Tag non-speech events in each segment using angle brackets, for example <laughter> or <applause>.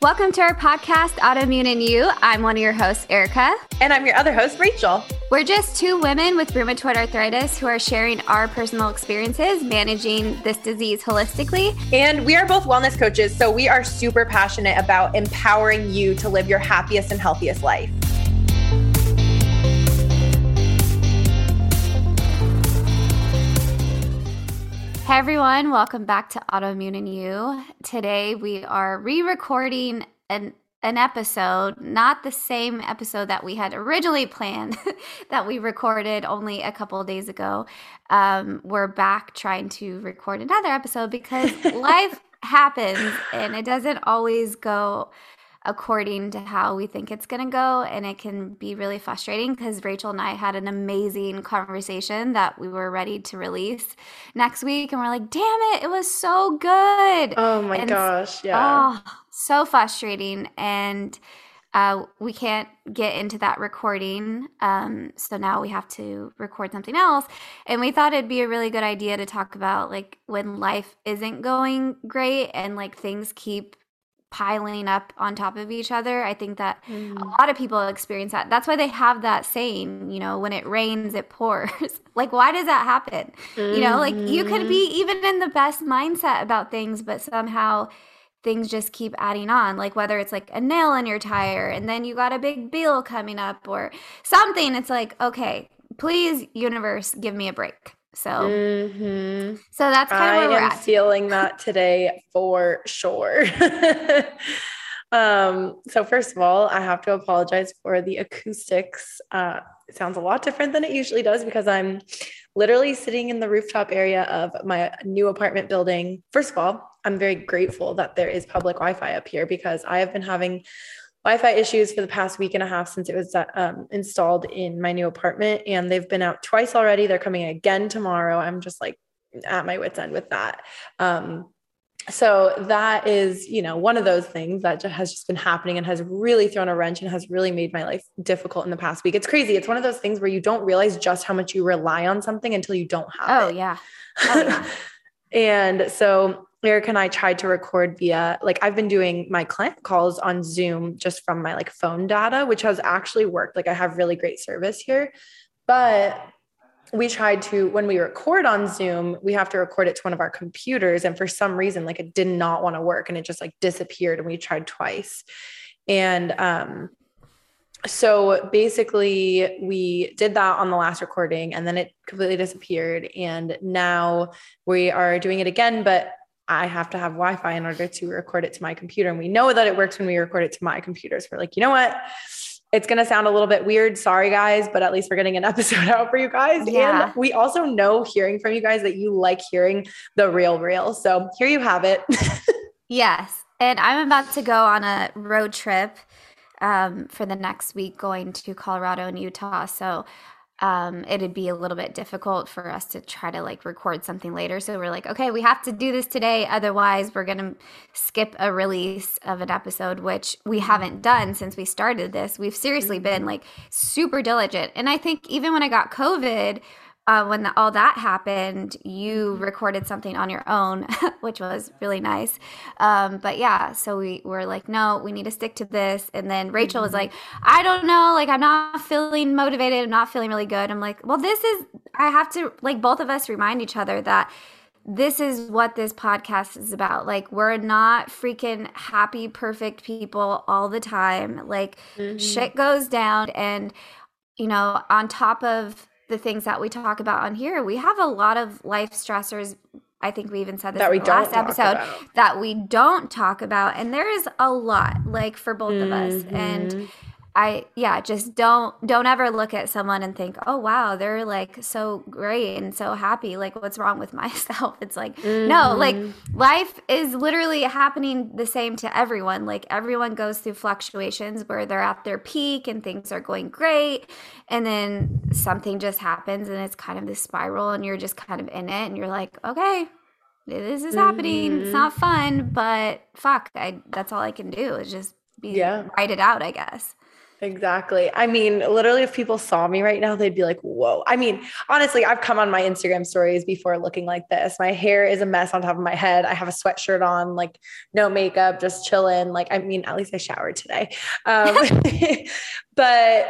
Welcome to our podcast, Autoimmune and You. I'm one of your hosts, Erica. And I'm your other host, Rachel. We're just two women with rheumatoid arthritis who are sharing our personal experiences managing this disease holistically. And we are both wellness coaches, so we are super passionate about empowering you to live your happiest and healthiest life. Hey everyone, welcome back to Autoimmune and You. Today we are re-recording an an episode, not the same episode that we had originally <laughs> planned that we recorded only a couple days ago. Um, we're back trying to record another episode because <laughs> life happens and it doesn't always go according to how we think it's going to go. And it can be really frustrating because Rachel and I had an amazing conversation that we were ready to release next week. And we're like, damn it, it was so good. Oh my and, gosh. Yeah. Oh, so frustrating. And uh, we can't get into that recording. Um, so now we have to record something else. And we thought it'd be a really good idea to talk about like when life isn't going great and like things keep piling up on top of each other. I think that mm. a lot of people experience that. That's why they have that saying, you know, when it rains, it pours. <laughs> like, why does that happen? Mm-hmm. You know, like you could be mm-hmm. even in the best mindset about things, but somehow things just keep adding on. Like, whether it's like a nail in your tire and then you got a big bill coming up or something, it's like, okay, please, universe, give me a break. So, mm-hmm. so that's kind of where we're at. Feeling that today for sure. <laughs> um, so first of all, I have to apologize for the acoustics. Uh, it sounds a lot different than it usually does because I'm literally sitting in the rooftop area of my new apartment building. First of all, I'm very grateful that there is public Wi-Fi up here because I have been having Wi-Fi issues for the past week and a half since it was um, installed in my new apartment, and they've been out twice already. They're coming again tomorrow. I'm just like at my wits end with that. Um, so that is, you know, one of those things that has just been happening and has really thrown a wrench and has really made my life difficult in the past week. It's crazy. It's one of those things where you don't realize just how much you rely on something until you don't have oh, it. Yeah. <laughs> Oh yeah. and so Eric and I tried to record via like I've been doing my client calls on Zoom just from my like phone data, which has actually worked. Like I have really great service here. But we tried to when we record on Zoom, we have to record it to one of our computers. And for some reason, like it did not want to work and it just like disappeared. And we tried twice. And um so basically we did that on the last recording and then it completely disappeared and now we are doing it again but I have to have Wi Fi in order to record it to my computer. And we know that it works when we record it to my computers. So we're like, you know what? It's going to sound a little bit weird. Sorry, guys, but at least we're getting an <laughs> episode out for you guys. Yeah. And we also know hearing from you guys that you like hearing the real, real. So here you have it. <laughs> yes. And I'm about to go on a road trip um, for the next week going to Colorado and Utah. So um, it'd be a little bit difficult for us to try to like record something later. So we're like, okay, we have to do this today. Otherwise, we're going to skip a release of an episode, which we haven't done since we started this. We've seriously been like super diligent. And I think even when I got COVID, uh, when the, all that happened, you recorded something on your own, <laughs> which was really nice. Um, but yeah, so we were like, no, we need to stick to this. And then Rachel was mm-hmm. like, I don't know, like I'm not feeling motivated. I'm not feeling really good. I'm like, well, this is, I have to, like, both of us remind each other that this is what this podcast is about. Like, we're not freaking happy, perfect people all the time. Like, mm-hmm. shit goes down. And, you know, on top of the things that we talk about on here, we have a lot of life stressors. I think we even said this that in the last episode about. that we don't talk about. And there is a lot, like for both mm-hmm. of us. And mm-hmm. I yeah, just don't don't ever look at someone and think, "Oh wow, they're like so great and so happy. Like what's wrong with <laughs> myself?" It's like, mm-hmm. no, like life is literally happening the same to everyone. Like everyone goes through fluctuations where they're at their peak and things are going great, and then something just happens and it's kind of this spiral and you're just kind of in it and you're like, "Okay, this is happening. Mm-hmm. It's not fun, but fuck, I that's all I can do is just be yeah. write it out, I guess." Exactly. I mean, literally, if people saw me right now, they'd be like, whoa. I mean, honestly, I've come on my Instagram stories before looking like this. My hair is a mess on top of my head. I have a sweatshirt on, like no makeup, just chilling. Like, I mean, at least I showered today. Um, <laughs> but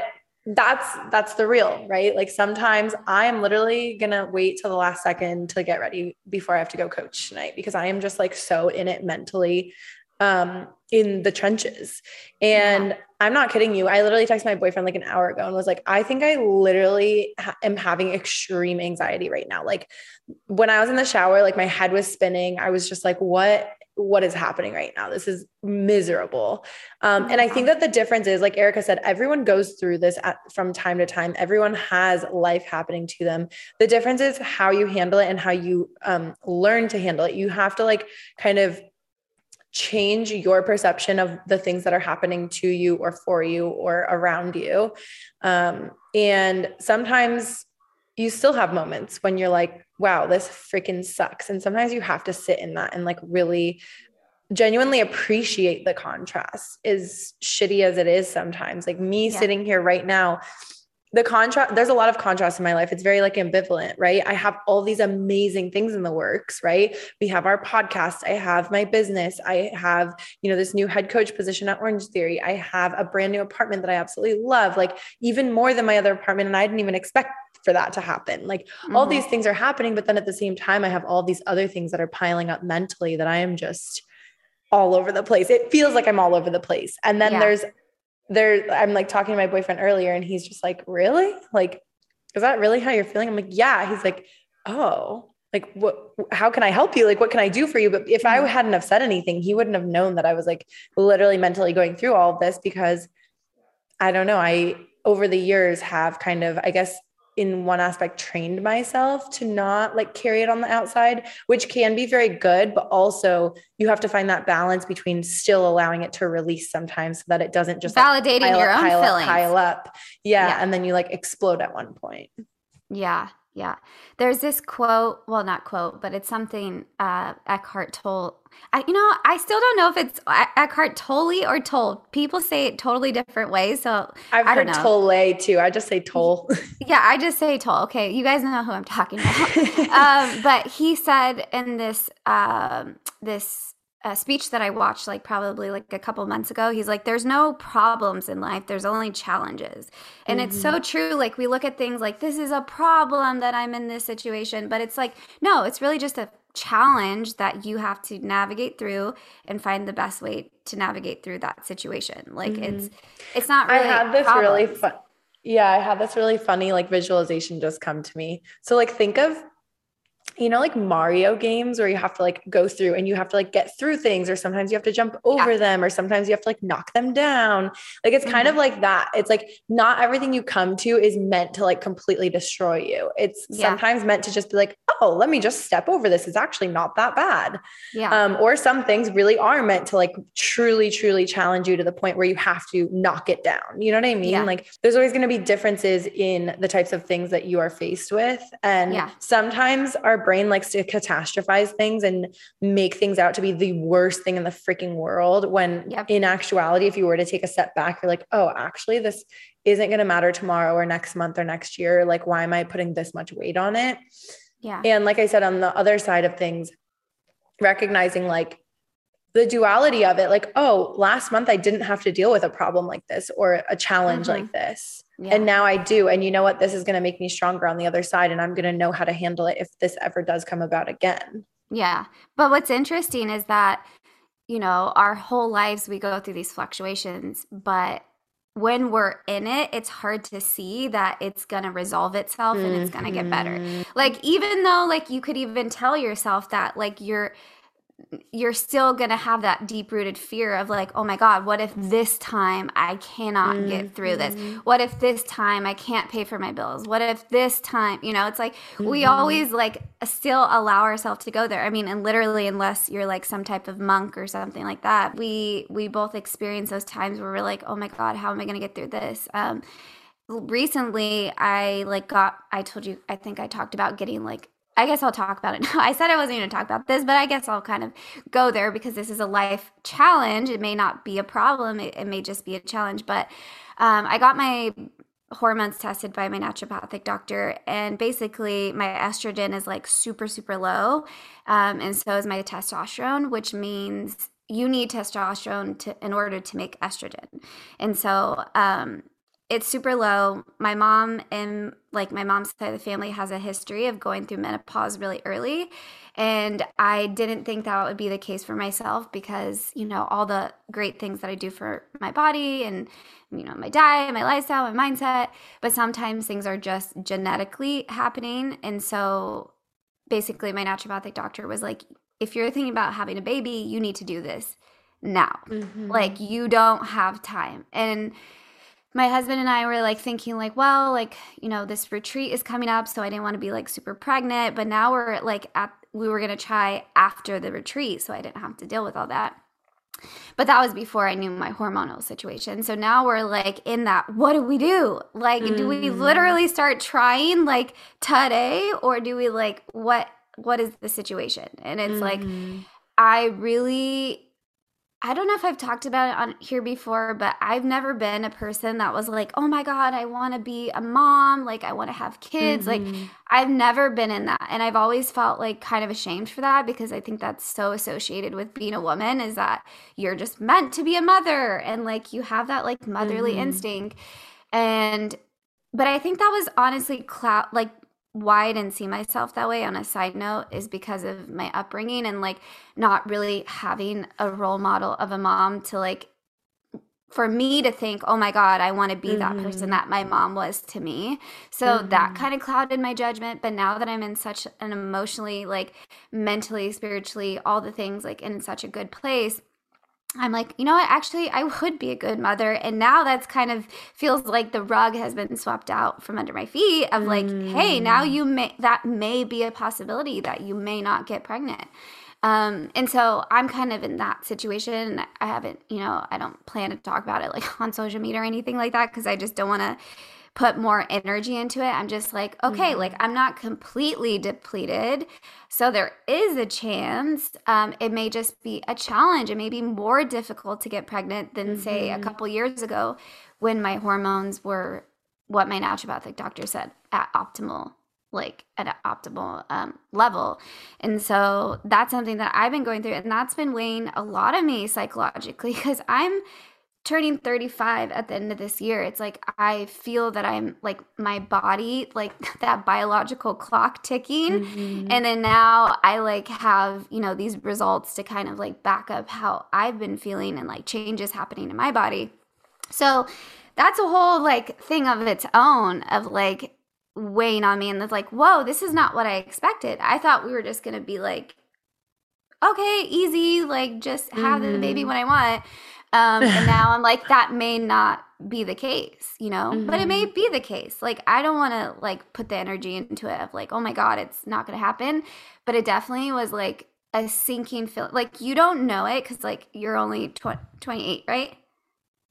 that's that's the real right like sometimes i am literally gonna wait till the last second to get ready before i have to go coach tonight because i am just like so in it mentally um in the trenches. And yeah. i'm not kidding you. I literally texted my boyfriend like an hour ago and was like i think i literally ha- am having extreme anxiety right now. Like when i was in the shower like my head was spinning. I was just like what what is happening right now? This is miserable. Um, and i think that the difference is like erica said everyone goes through this at, from time to time. Everyone has life happening to them. The difference is how you handle it and how you um, learn to handle it. You have to like kind of change your perception of the things that are happening to you or for you or around you. Um, and sometimes you still have moments when you're like, wow, this freaking sucks. And sometimes you have to sit in that and like really genuinely appreciate the contrast, as shitty as it is sometimes. Like me yeah. sitting here right now, the contrast there's a lot of contrast in my life. It's very like ambivalent right? I have all these amazing things in the works right? We have our podcast i have my business i have you know this new head coach position at Orangetheory. I have a brand new apartment that i absolutely love like even more than my other apartment and i didn't even expect for that to happen. Like mm-hmm. all these things are happening but then at the same time i have all these other things that are piling up mentally that i am just all over the place. It feels like i'm all over the place. And then yeah. there's there I'm like talking to my boyfriend earlier and he's just like, really? Like, is that really how you're feeling? I'm like, yeah. He's like, oh, like what, how can I help you? Like, what can I do for you? But if I mm-hmm. hadn't have said anything, he wouldn't have known that I was like literally mentally going through all of this because I don't know. I, over the years have kind of, I guess, in one aspect trained myself to not like carry it on the outside which can be very good but also you have to find that balance between still allowing it to release sometimes so that it doesn't just validating like, your up, own pile feelings. up, pile up. Yeah, yeah. and then you like explode at one point. Yeah yeah. There's this quote, well, not quote, but it's something uh, Eckhart Tolle. I, you know, I still don't know if it's Eckhart Tolle or Tolle. People say it totally different ways. So I've I heard Tolle too. I just say Toll. <laughs> yeah, I just say Toll. Okay, you guys know who I'm talking about. <laughs> um, but he said in this um, this a speech that I watched like probably like a couple months ago. He's like, there's no problems in life, there's only challenges. And mm-hmm. it's so mm-hmm. true. Like, we look at things like, this is a problem that I'm in this situation. But it's like, no, it's really just a challenge that you have to navigate through and find the best way to navigate through that situation. Like, mm-hmm. it's, it's not really. I had this problems. really fun. Yeah, I had this really funny like visualization just come to me. So, like, think of you know, like Mario games where you have to like go through and you have to like get through things, or sometimes you have to jump over yeah. them, or sometimes you have to like knock them down. Like it's mm-hmm. kind of mm-hmm. like that. It's like not everything you come to is meant to like completely destroy you. It's yeah. sometimes meant to just be like, oh, let me just step over this. It's actually not that bad. Yeah. Um, or some things really are meant to like truly, truly challenge you to the point where you have to knock it down. You know what I mean? Yeah. Like there's always going to be differences in the types of things that you are faced with. And yeah. sometimes our brain likes to catastrophize things and make things out to be the worst thing in the freaking world. When yep. in actuality, if you were to take a step back, you're like, oh, actually, this isn't going to matter tomorrow or next month or next year. Like, why am I putting this much weight on it? Yeah. And like I said, on the other side of things, recognizing like the duality of it like oh last month i didn't have to deal with a problem like this or a challenge mm-hmm. like this yeah. and now i do and you know what this is going to make me stronger on the other side and i'm going to know how to handle it if this ever does come about again yeah but what's interesting is that you know our whole lives we go through these fluctuations but when we're in it, it's hard to see that it's going to resolve itself and it's going to get better. Mm-hmm. Like, even though, like, you could even tell yourself that, like, you're, you're still going to have that deep rooted fear of like, oh my God, what if this time I cannot mm-hmm. get through this? Mm-hmm. What if this time I can't pay for my bills? What if this time, you know, it's like mm-hmm. we always like still allow ourselves to go there. I mean, and literally, unless you're like some type of monk or something like that, we, we both experience those times where we're like, oh my God, how am I going to get through this? Um, recently I like got, I told you, I think I talked about getting like I guess I'll talk about it <laughs> now. I said I wasn't going to talk about this, but I guess I'll kind of go there because this is a life challenge. It may not be a problem, it, it may just be a challenge. But um, I got my hormones tested by my naturopathic doctor, and basically, my estrogen is like super, super low. Um, and so is my testosterone, which means you need testosterone to in order to make estrogen. And so um, it's super low. My mom and like my mom's side of the family has a history of going through menopause really early. And I didn't think that would be the case for myself because, you know, all the great things that I do for my body and, you know, my diet, my lifestyle, my mindset. But sometimes things are just genetically happening. And so basically, my naturopathic doctor was like, if you're thinking about having a baby, you need to do this now. Mm-hmm. Like, you don't have time. And, my husband and I were like thinking like, well, like, you know, this retreat is coming up, so I didn't want to be like super pregnant, but now we're like at we were going to try after the retreat, so I didn't have to deal with all that. But that was before I knew my hormonal situation. So now we're like in that what do we do? Like mm. do we mm. literally start trying like today or do we like what what is the situation? And it's mm. like I really I don't know if I've talked about it on here before, but I've never been a person that was like, oh my God, I want to be a mom. Like, I want to have kids. Mm-hmm. Like, I've never been in that. And I've always felt like kind of ashamed for that because I think that's so associated with being a woman is that you're just meant to be a mother and like you have that like motherly mm-hmm. instinct. And, but I think that was honestly cloud, like why I didn't see myself that way on a side note is because of my upbringing and like not really having a role model of a mom to like for me to think, oh my God, I want to be mm-hmm. that person mm-hmm. that my mom was to me. So mm-hmm. that kind of clouded my judgment. But now that I'm in such an emotionally, like mentally, spiritually, all the things like in such a good place, I'm like, you know what? Actually, I would be a good mother. And now that's kind of feels like the rug has been swept out from under my feet of like, mm. hey, now mm. you may, that may be a possibility that you may not get pregnant. Um, and so I'm kind of in that situation. I haven't, you know, I don't plan to talk about it like <laughs> on social media or anything like that because I just don't want to put more energy into it. I'm just like, okay, mm-hmm. like I'm not completely depleted. So there is a chance. Um, it may just be a challenge. It may be more difficult to get pregnant than, mm-hmm. say, a mm-hmm. couple years ago when my hormones were what my naturopathic doctor said at optimal like at an optimal um, level. And so that's something that I've been going through, and that's been weighing a lot of me psychologically <laughs> because I'm turning 35 at the end of this year it's like i feel that i'm like my body like <laughs> that biological clock ticking mm-hmm. and then now i like have you know these results to kind of like back up how i've been feeling and like changes happening in my body so that's a whole like thing of its own of like weighing on me and it's like whoa this is not what i expected i thought we were just gonna be like okay easy like just have mm-hmm. the baby mm-hmm. when i want um, and <laughs> now I'm like, that may not be the case, you know, mm-hmm. but it may mm-hmm. be the case. Like, I don't want to like put the energy into it of like, oh my God, it's not going to happen. But it definitely was like a sinking feeling. Like, you don't know it because like you're only tw- 28, right?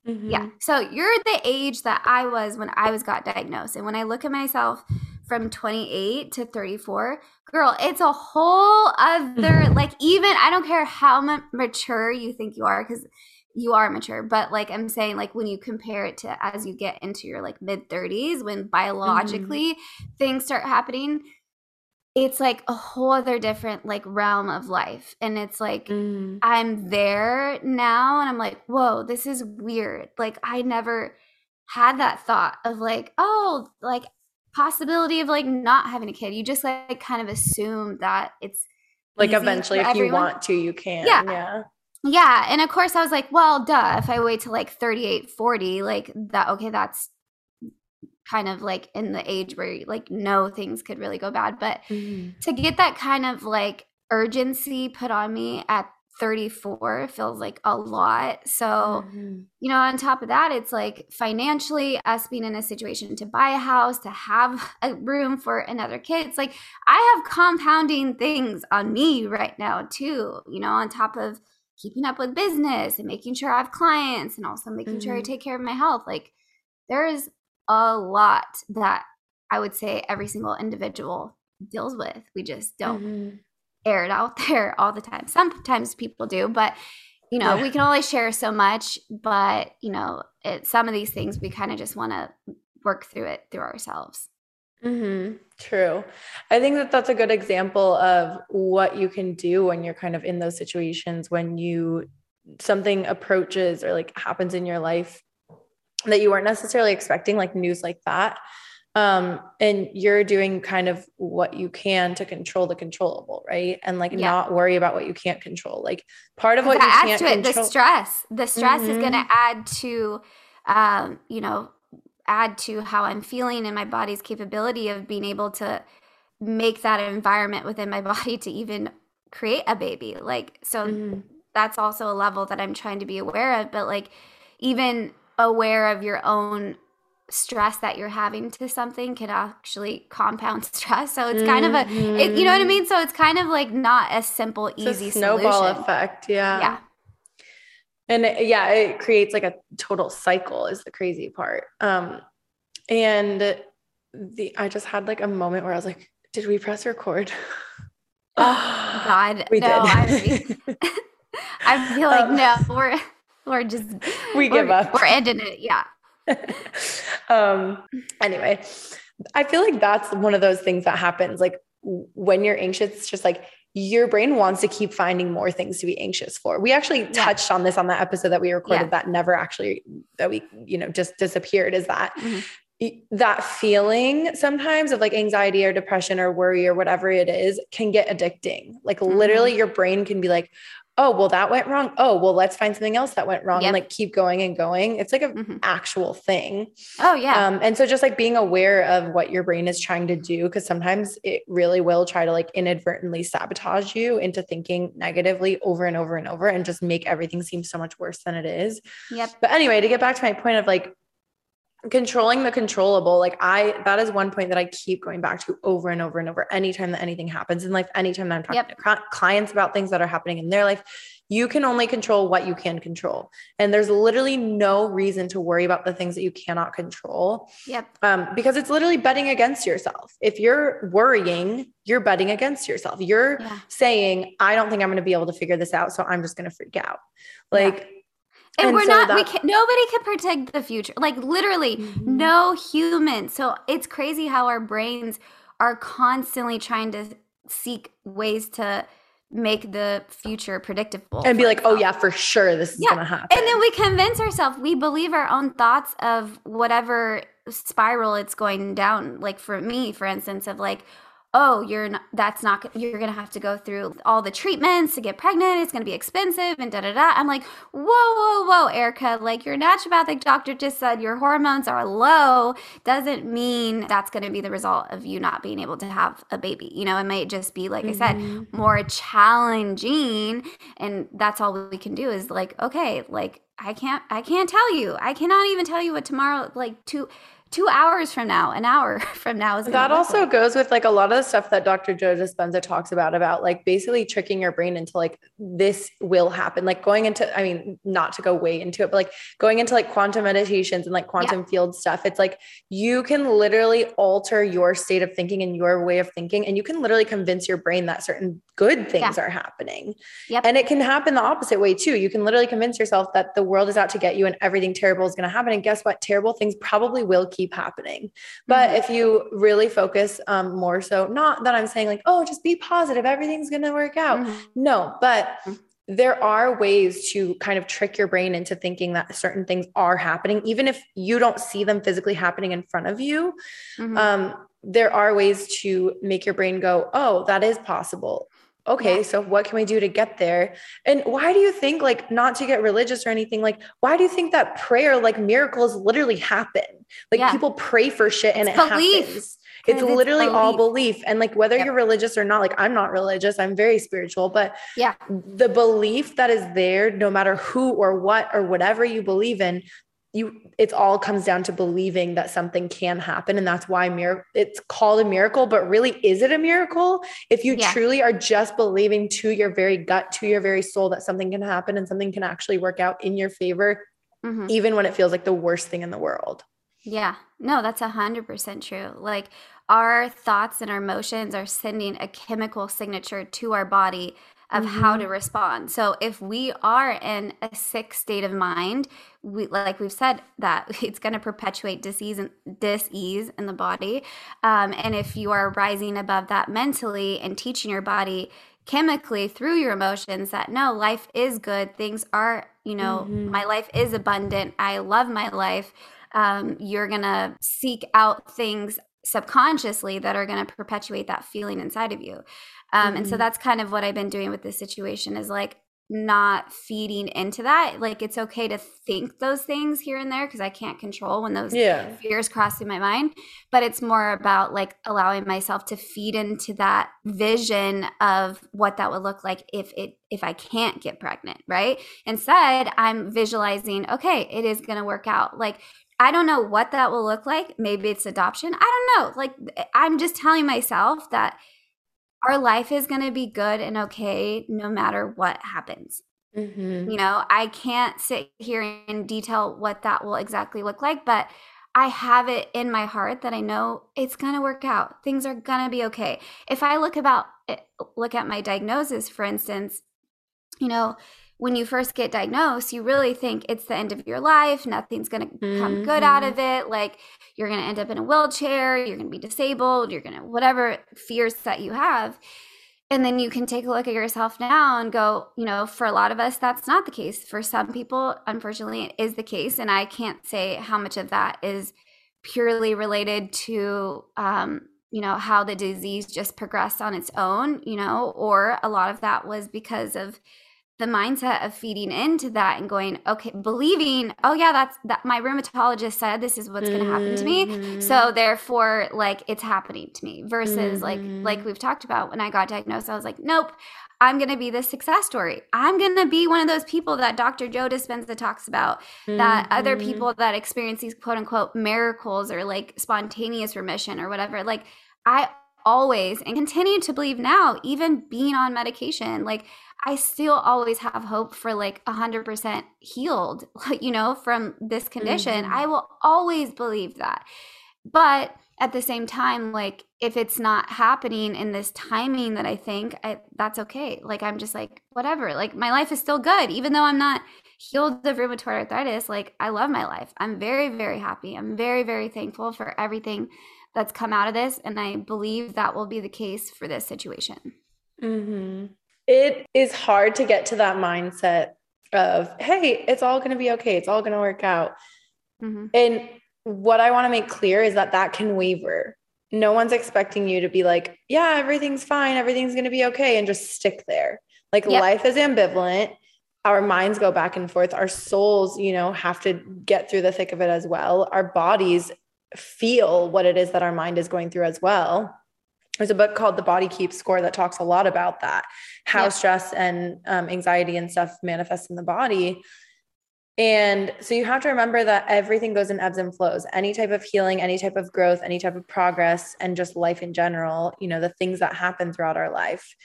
Mm-hmm. Yeah. So you're the age that I was when I was got diagnosed. And when I look at myself from 28 to 34, girl, it's a whole other, <laughs> like, even I don't care how mature you think you are, because you are mature but like i'm saying like when you compare it to as you get into your like mid 30s when biologically mm-hmm. things start happening it's like a whole other different like realm of life and it's like mm. i'm there now and i'm like whoa this is weird like i never had that thought of like oh like possibility of like not having a kid you just like kind of assume that it's like eventually if everyone. you want to you can yeah yeah yeah. And of course, I was like, well, duh, if I wait to like 38, 40, like that, okay, that's kind of like in the age where like no things could really go bad. But mm-hmm. to get that kind of like urgency put on me at 34 feels like a lot. So, mm-hmm. you know, on top of that, it's like financially, us being in a situation to buy a house, to have <laughs> a room for another kid. It's like I have compounding things on me right now, too, you know, on top of keeping up with business and making sure I have clients and also making mm-hmm. sure I mm-hmm. take care of my health. Like there is a lot that I would say every single individual deals with. We just don't mm-hmm. air it out <laughs> there all the time. Sometimes people do, but you know, yeah. we can only share so much, but you know, it, some of these things we kind of just want to work through it through ourselves. Mm-hmm. True. I think that that's a good example of what you can do when you're kind of in those situations when you something approaches or like happens in your life that you weren't necessarily expecting, like news like that. Um, and you're doing kind of what you can to control the controllable, right? And like yeah. not worry about what you can't control. Like part of what you adds can't to it, control- the stress. The stress mm-hmm. is going to add to, um, you know, add to how I'm feeling and my body's capability of being able to make that environment within my <laughs> body to even create a baby. Like, so mm-hmm. that's also a level that I'm trying to be aware of. But like, even aware of your own stress that you're having to something can actually compound <laughs> stress. So it's kind mm-hmm. of a, it, you know what I mm-hmm. mean? So it's kind of like not a simple, it's easy a snowball solution. effect. Yeah. Yeah. And it, yeah, it creates like a total cycle is the crazy part. Um, and the, I just had like a moment where I was like, did we press record? <laughs> oh God. We no, did. I, <laughs> <laughs> I feel like, um, no, we're, we're just, we give up. We're ending it. Yeah. um, anyway, I feel like that's one of those things that happens. Like when you're anxious, it's just like your brain wants to keep finding more things to be anxious for. We actually yeah. touched on this on that episode that we recorded yeah. that never actually that we, you know, just disappeared is that mm-hmm that feeling sometimes of like anxiety or depression or worry or whatever it is can get addicting. Like mm-hmm. literally your brain can be like, oh well that went wrong. Oh well let's find something else that went wrong yep. and like keep going and going. It's like an mm-hmm. actual thing. Oh yeah. Um, and so just like being aware of what your brain is trying to do because sometimes it really will try to like inadvertently sabotage you into thinking negatively over and over and over and just make everything seem so much worse than it is. Yep. But anyway to get back to my point of like controlling the controllable like i that is one point that i keep going back to over and over and over anytime that anything happens in life anytime that i'm talking yep. to clients about things that are happening in their life you can only control what you can control. And there's literally no reason to worry about the things that you cannot control. Yep. Um, because it's literally betting against yourself. If you're worrying you're betting against yourself. You're yeah. saying i don't think i'm going to be able to figure this out so i'm just going to freak out. Like yeah and, and we're so not we can nobody can predict the future. Like literally mm-hmm. no human. So it's crazy how our brains are constantly trying to seek ways to make the future predictable and be like oh yeah for sure this is yeah. gonna happen. and then we convince ourselves we believe our own thoughts of whatever spiral it's going down. Like for me for instance of like oh you're not that's not you're gonna have to go through all the treatments to get pregnant it's gonna be expensive and da da da i'm like whoa whoa whoa erica like your naturopathic doctor just said your hormones are low doesn't mean that's gonna be the result of you not being able to have a baby you know it might just be like mm-hmm. i said mm-hmm. more challenging and that's all we can do is like okay like i can't i can't tell you i cannot even tell you what tomorrow like to two hours from now, an hour <laughs> from now is that also like. goes with like a lot of the stuff that Dr. Joe Dispenza talks about, about like basically tricking your brain into like this will happen. Like going into, I mean, not to go way into it, but like going into like quantum meditations and like quantum yeah. field stuff. It's like you can literally alter your state of thinking and your way of thinking. And you can literally convince your brain that certain good things yeah. are happening. Yep. And it can happen the opposite way too. You can literally convince yourself that the world is out to get you and everything terrible is going to happen. And guess what? Terrible things probably will keep happening. But mm-hmm. if you really focus um, more so, not that I'm saying like, oh, just be positive, everything's going to work out. Mm-hmm. No, but mm-hmm. there are ways to kind of trick your brain into thinking that certain things are happening, even if you don't see them physically happening in front of you. Mm-hmm. Um, there are ways to make your brain go, oh, that is possible okay, yeah. so what can we do to get there? And why do you think, like, not to get religious or anything, like, why do you think that prayer, like miracles literally happen? Like yeah. people pray for shit and it's it belief. happens. It's, it's literally belief. all belief. And like whether yep. you're religious or not, like I'm not religious, I'm very spiritual, but yeah, the belief that is there, no matter who or what or whatever you believe in, you it's all comes down to believing that something can happen and that's why mir- it's called a miracle but really is it a miracle if you yeah. truly are just believing to your very gut to your very soul that something can happen and something can actually work out in your favor mm-hmm. even when it feels like the worst thing in the world Yeah, no, that's a hundred percent true. Like our thoughts and our emotions are sending a chemical signature to our body of mm-hmm. how to mm-hmm. respond. So if we are in a sick state of mind, we like we've said that <laughs> it's going to perpetuate disease and dis-ease in the body. Um, and if you are rising above that mentally and teaching your body chemically through your emotions that no, life is good, things are, you know, mm-hmm. my life is abundant, I love my life. Um, you're gonna seek out things subconsciously that are going to perpetuate that feeling inside of you. Um, mm-hmm. And so mm-hmm. that's kind of what I've been doing with this situation is like not feeding into that. Like it's okay to think those things here and there because I can't control when those yeah. fears cross through my mind. But it's more about like allowing myself to feed into that vision of what that would look like if it if I can't get pregnant, right? Instead, I'm visualizing, okay, it is gonna work out. Like I don't know what that will look like. Maybe it's adoption. I don't know. Like I'm just telling myself that our life is going to be good and okay no matter what happens. Mm-hmm. You know, I can't sit here and detail what that will exactly look like, but I have it in my heart that I know it's going to work out. Things are going to be okay. If I look about eh, look at my diagnosis for instance, you know, when you first get diagnosed, you really think it's the end of your life. Nothing's going to mm-hmm. come good out of mm-hmm. it. Like you're going to end up in a wheelchair, you're going to be disabled, you're going to, whatever fears that you have. And then you can take a look at yourself now and go, you know, for a lot of us, that's not the case. For some people, unfortunately, it is the case. And I can't say how much of that is purely related to, um, you know, how the disease just progressed on its own, you know, or a lot of that was because of, the mindset of feeding into that and going okay believing oh yeah that's that my rheumatologist said this is what's going to happen to me mm-hmm. so therefore like it's happening to me versus mm-hmm. like like we've talked about when i got diagnosed i was like nope i'm going to be the success story i'm going to be one of those people that dr joe dispenza talks about mm-hmm. that other mm-hmm. people that experience these quote unquote miracles or like spontaneous remission or whatever like i always and continue to believe now even being on medication like I still always have hope for like 100% healed, <laughs> you know, from this condition. Mm-hmm. I will always believe that. But at the same time, like if it's not happening in this timing that I think, I, that's okay. Like I'm just like, whatever. Like my life is still good, even though I'm not healed of rheumatoid arthritis. Like I love my life. I'm very, very happy. I'm very, very thankful for everything that's come out of this. And I believe that will be the case for this situation. Mm-hmm it is hard to get to that mindset of, hey, it's all going to be okay. It's all going to work out. Mm-hmm. And what I want to make clear is that that can waver. No one's expecting you to be like, yeah, everything's fine. Everything's going to be okay. And just stick there. Like yep. life is ambivalent. Our minds go back and forth. Our souls, you know, have to get through the thick of it as well. Our bodies feel what it is that our mind is going through as well there's a book called The Body Keeps Score that talks a lot about that, how yeah. stress and um, anxiety and stuff manifests in the body. And so you have to remember that everything goes in ebbs and flows. Any type of healing, any type of growth, any type of progress, and just life in general, you know, the things that happen throughout our life.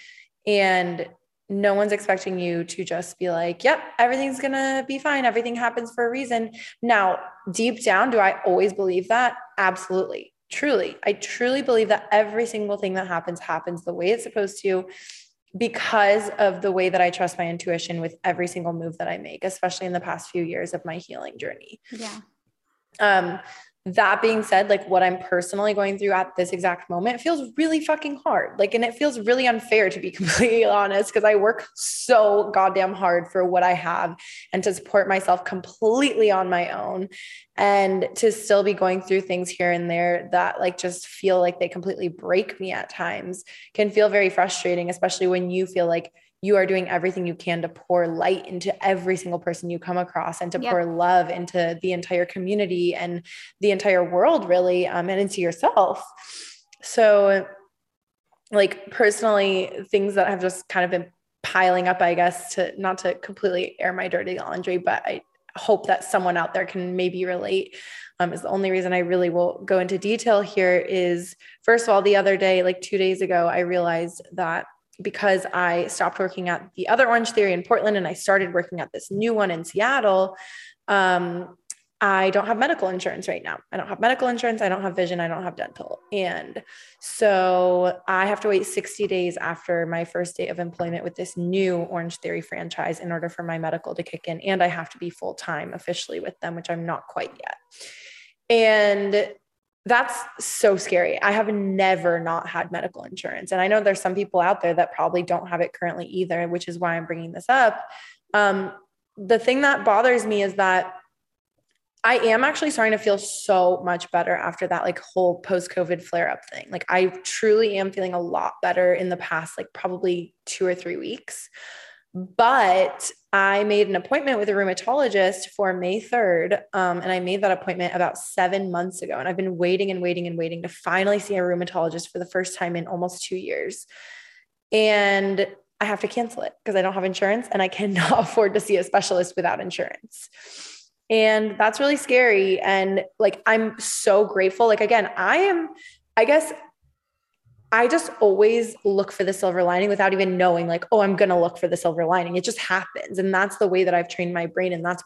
And no one's expecting you to just be like, yep, everything's going to be fine. Everything happens for a reason. Now, deep down, do I always believe that? Absolutely truly. I truly believe that every single thing that happens happens the way it's supposed to because of the way that i trust my intuition with every single move that i make especially in the past few years of my healing journey. Yeah. Um that being said, like what I'm personally going through at this exact moment feels really fucking hard. Like, and it feels really unfair to be <laughs> completely honest, because I work so goddamn hard for what I have and to support myself completely on my own and to still be going through things here and there that like just feel like they completely break me at times can feel very frustrating, especially when you feel like you are doing everything you can to pour light into every single person you come across and to yep. pour love into the entire community and the entire world really um, and into yourself so like personally things that have just kind of been piling up i guess to not to completely air my dirty laundry but i hope that someone out there can maybe relate um, is the only reason i really will go into detail here is first of all the other day like two days ago i realized that because I stopped working at the other Orangetheory in Portland and I started working at this new one in Seattle, um, I don't have medical insurance right now. I don't have medical insurance. I don't have vision. I don't have dental. And so I have to wait 60 days after my first day of employment with this new Orangetheory franchise in order for my medical to kick in. And I have to be full time officially with them, which I'm not quite yet. And that's so scary. I have never not had medical insurance. And I know there's some people out there that probably don't have it currently either, which is why I'm bringing this up. Um, the thing that bothers me is that I am actually starting to feel so much better after that like whole post COVID flare up thing. Like I truly am feeling a lot better in the past like probably 2 or 3 weeks. But I made an appointment with a rheumatologist for May 3rd. Um, and I made that appointment about seven months ago. And I've been waiting and waiting and waiting to finally see a rheumatologist for the first time in almost two years. And I have to cancel it because I don't have insurance and I cannot <laughs> afford to see a specialist without insurance. And that's really scary. And like, I'm so grateful. Like, again, I am, I guess, I just always look for the silver lining without even knowing, like, oh, I'm going to look for the silver lining. It just happens. And that's the way that I've trained my brain. And that's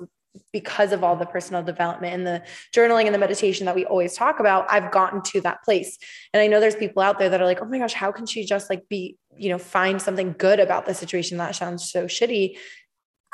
because of all the personal development and the journaling and the meditation that we always talk about, I've gotten to that place. And I know there's people out there that are like, oh my gosh, how can she just like be, you know, find something good about the situation that sounds so shitty?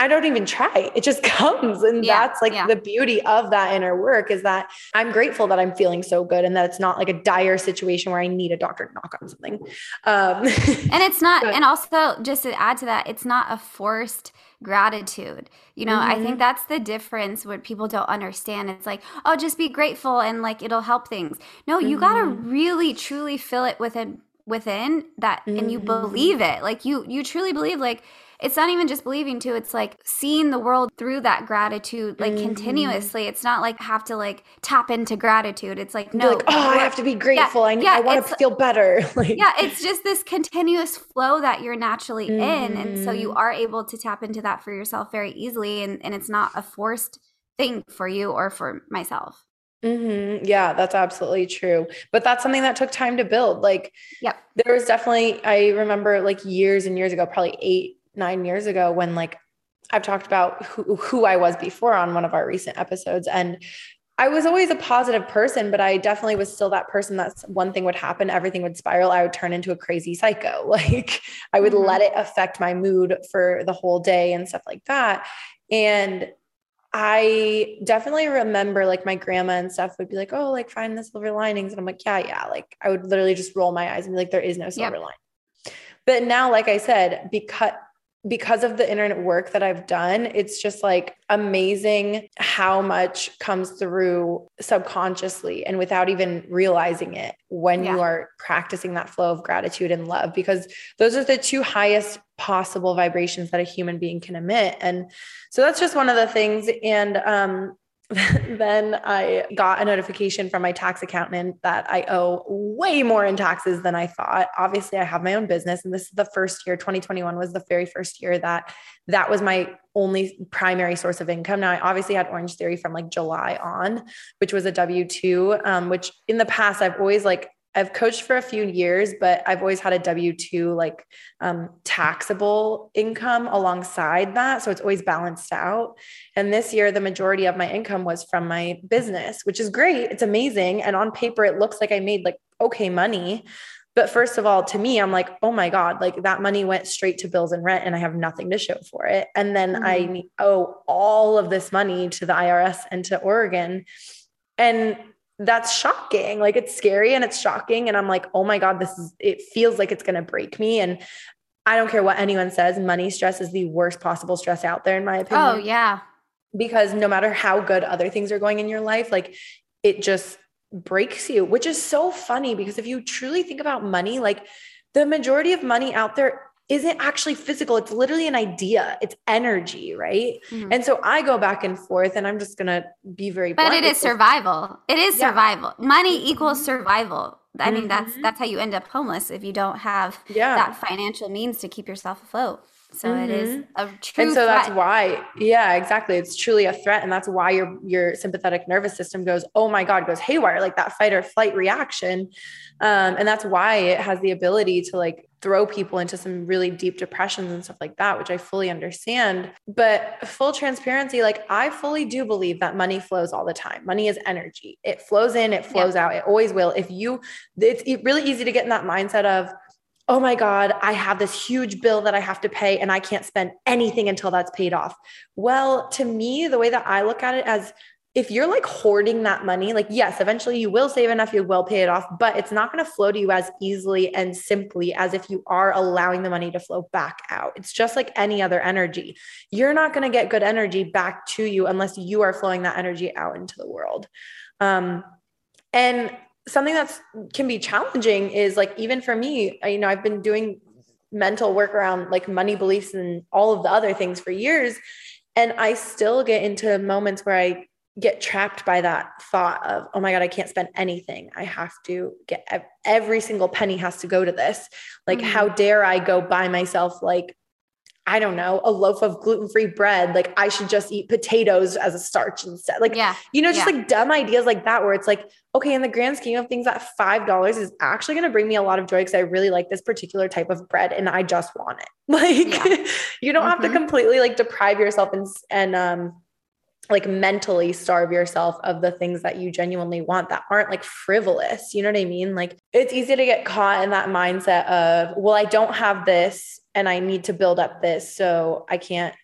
I don't even try. It just <laughs> comes. And yeah, that's like yeah. the beauty of that inner work is that I'm grateful that I'm feeling so good and that it's not like a dire situation where I need a doctor to knock on something. Um, and it's not, <laughs> but, and also just to add to that, it's not a forced gratitude. You know, mm-hmm. I think mm-hmm. that's the difference what people don't understand. It's like, oh, just be grateful and like it'll help things. No, you mm-hmm. got to really truly fill it within within that mm-hmm. and you believe it. Like you you truly believe like it's not even just believing too it's like seeing the world through that gratitude like mm-hmm. continuously it's not like have to like tap into gratitude it's like no like, oh i have to be grateful yeah, i, yeah, I want to feel better <laughs> like, yeah it's just this continuous flow that you're naturally mm-hmm. in and so you mm-hmm. are able to tap into that for yourself very easily and, and it's not a forced thing for you or for myself Mm-hmm. Yeah, that's absolutely true. But that's something that took time to build. Like, yeah, there was definitely, I remember like years and years ago, probably eight, nine years ago when like I've talked about who, who I was before on one of our recent episodes. And I was always a positive person, but I definitely was still that person that's one thing would happen, everything would spiral. I would turn into a crazy psycho. <laughs> Like I would mm-hmm. let it affect my mood for the whole day and stuff like that. And I definitely remember like my grandma and stuff would be like, oh, like find the silver linings. And I'm like, yeah, yeah. Like I would literally just roll my eyes and be like, there is no silver yep. line. But now, like I said, because because of the internet work that I've done, it's just like amazing how much comes through subconsciously and without even realizing it when yeah. you are practicing that flow of gratitude and love, because those are the two highest possible vibrations that a human being can emit. And so that's just one of the things. And um, <laughs> then I got a notification from my tax accountant that I owe way more in taxes than I thought. Obviously, I have my own business, and this is the first year, 2021 was the very first year that that was my only primary source of income. Now, I obviously had Orangetheory from like July on, which was a W 2, um, which in the past I've always like I've coached for a few years, but I've always had a W 2 like um, taxable income alongside that. So it's always balanced out. And this year, the majority of my income was from my business, which is great. It's amazing. And on paper, it looks like I made like okay money. But first of all, to me, I'm like, oh my God, like that money went straight to bills and rent and I have nothing to show for it. And then mm-hmm. I owe all of this money to the IRS and to Oregon. And that's shocking. Like it's scary and it's shocking. And I'm like, oh my God, this is, it feels like it's going to break me. And I don't care what anyone says, money stress is the worst possible stress out there, in my opinion. Oh, yeah. Because no matter how good other things are going in your life, like it just breaks you, which is so funny because if you truly think about money, like the majority of money out there isn't actually physical. It's literally an idea. It's energy, right? Mm-hmm. And so I go back and forth, and I'm just gonna be very. But it is survival. It is yeah. survival. Money equals mm-hmm. survival. I mean, mm-hmm. that's that's how you end up homeless if you don't have yeah. that financial means to keep yourself afloat. So mm-hmm. it is mm-hmm. a true. And so threat. that's why, yeah, exactly. It's truly a threat, and that's why your your sympathetic nervous system goes, oh my god, goes haywire, like that fight or flight reaction, um, and that's why it has the ability to like throw people into some really deep depressions and stuff like that, which I fully understand. But full transparency, like I fully do believe that money flows all the time. Money is energy. It flows in, it flows yeah. out. It always will. If you, it's really easy to get in that mindset of, oh my God, I have this huge bill that I have to pay and I can't spend anything until that's paid off. Well, to me, the way that I look at it as if you're like hoarding that money, like, yes, eventually you will save enough, you will pay it off, but it's not going to flow to you as easily and simply as if you are allowing the money to flow back out. It's just like any other energy. You're not going to get good energy back to you unless you are flowing that energy out into the world. Um, and something that can be challenging is like, even for me, you know, I've been doing mental work around like money beliefs and all of the other things for years. And I still get into moments where I get trapped by that thought of oh my god i can't spend anything i have to get every single penny has to go to this like mm-hmm. how dare i go buy myself like i don't know a loaf of gluten-free bread like i should just eat potatoes as a starch instead like yeah you know just yeah. like dumb ideas like that where it's like okay in the grand scheme of things that five dollars is actually going to bring me a lot of joy because i really like this particular type of bread and i just want it <laughs> like yeah. <laughs> you don't mm-hmm. have to mm-hmm. completely like deprive yourself and and um like mentally starve yourself of the things that you genuinely want that aren't like frivolous. You know what I mean? Like it's easy to get caught in that mindset of, well, I don't have this and I need to build up this. So I can't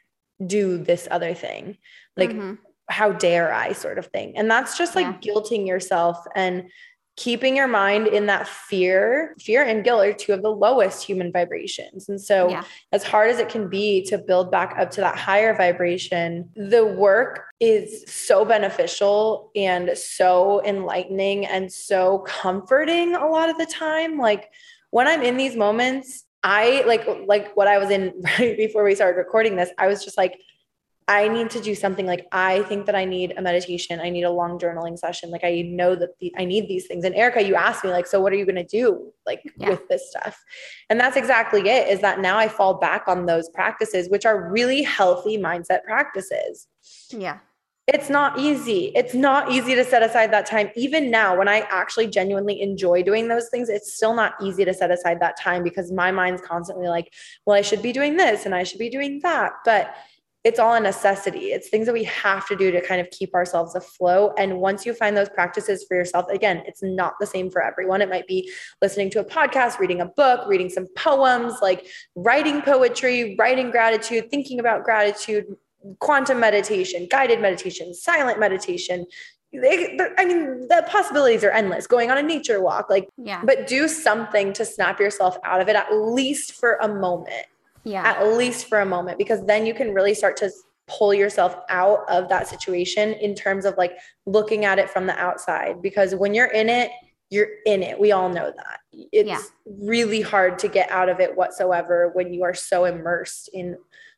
do this other thing. Like, mm-hmm. how dare I sort of thing. And that's just like yeah. guilting yourself and keeping your mind in that fear, fear and guilt are two of the lowest human vibrations. And so, yeah. as hard as it can be to build back up to that higher vibration, the work is so beneficial and so enlightening and so comforting a lot of the time. Like when I'm in these moments, I like like what I was in <laughs> right before we started recording this, I was just like I need to do something like I think that I need a meditation. I need a long journaling session. Like I know that the, I need these things. And Erica, you asked me like, so what are you going to do like yeah. with this stuff? And that's exactly it is that now I fall back on those practices, which are really healthy mindset practices. Yeah. It's not easy. It's not easy to set aside that time. Even now, when I actually genuinely enjoy doing those things, it's still not easy to set aside that time because my mind's constantly like, well, I should be doing this and I should be doing that. But it's all a necessity. It's things that we have to do to kind of keep ourselves afloat. And once you find those practices for yourself, again, it's not the same for everyone. It might be listening to a podcast, reading a book, reading some poems, like writing poetry, writing gratitude, thinking about gratitude, quantum meditation, guided meditation, silent meditation. They, I mean, the possibilities are endless. Going on a nature walk, like, yeah. But do something to snap yourself out of it, at least for a moment yeah. at least for a moment because then you can really start to pull yourself out of that situation in terms of like looking at it from the outside because when you're in it you're in it. We all know that. It's yeah. really hard to get out of it whatsoever when you are so immersed in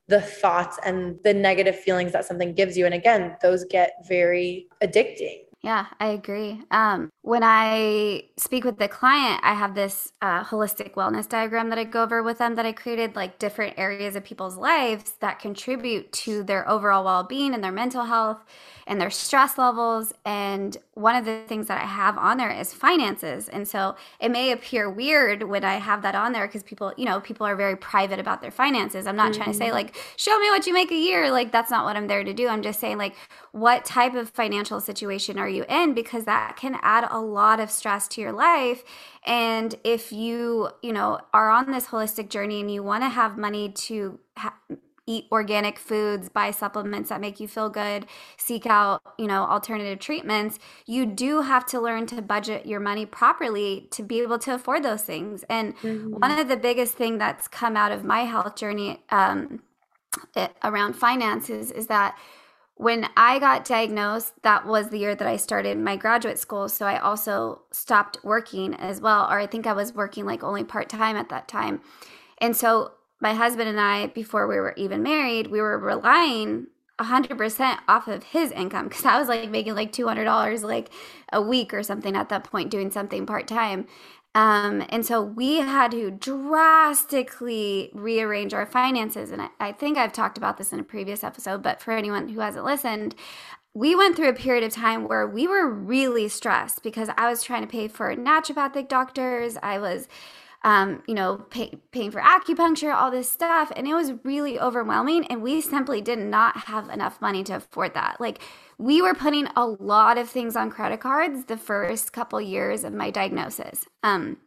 the thoughts and the negative feelings that something gives you. And again those get very addicting yeah, I agree. Um, when I speak with the client, I have this uh, holistic wellness diagram that I go over with them that I created, like different areas of people's lives that contribute to their overall well being and their mental health and their stress levels. And one of the things that I have on there is finances. And so it may appear weird when I have that on there because people, you know, people are very private about their finances. I'm not mm-hmm. trying to say, mm-hmm. like, show me what you make a year. Like, that's not what I'm there to do. I'm just saying, like, what type of financial situation are you in? Because that can add a lot of stress to your life. And if you, you know, are on this holistic journey and you want to have money to ha- eat organic foods, buy supplements that make you feel good, seek out, you know, alternative treatments, you do have to learn to budget your money properly to be able to afford those things. And mm-hmm. one of the biggest thing that's come out of my health journey um, it, around finances is that when I got diagnosed, that was the year that I started my graduate school. So I also stopped working as well, or I think I was working like only part time at that time. And so my husband and I, before we were even married, we were relying 100% off of his income because I was like making like $200 like a week or something at that point doing something part time. Um, and so we had to drastically rearrange our finances. And I, I think I've talked about this in a previous episode, but for anyone who hasn't listened, we went through a period of time where we were really stressed because I was trying to pay for naturopathic doctors. I was um, you know, pay, paying for acupuncture, all this stuff. And it was really overwhelming. And we simply did not have enough money to afford that. Like, we were putting a lot of things on credit cards the first couple years of my diagnosis. Um,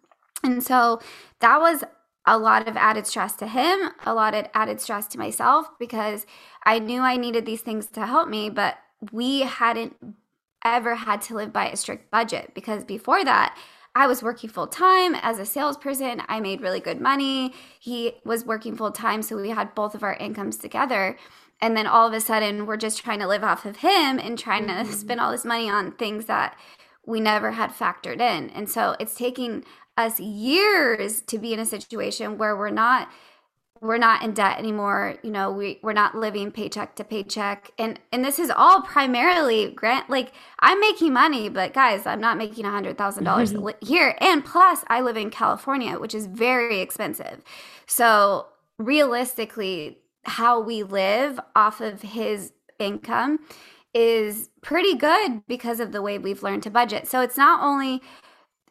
and so that was a lot of added stress to him, a lot of added stress to myself because I knew I needed these things to help me, but we hadn't ever had to live by a strict budget because before that, I was working full time as a salesperson. I made really good money. He was working full time. So we had both of our incomes together. And then all of a sudden, we're just trying to live off of him and trying mm-hmm. to spend all this money on things that we never had factored in. And so it's taking us years to be in a situation where we're not we're not in debt anymore. You know we we're not living paycheck to paycheck. And and this is all primarily grant like i'm making money but guys i'm not making a hundred thousand dollars here. And plus i live in california which is very expensive. So realistically how we live off of his income is pretty good because of the way we've learned to budget so it's not only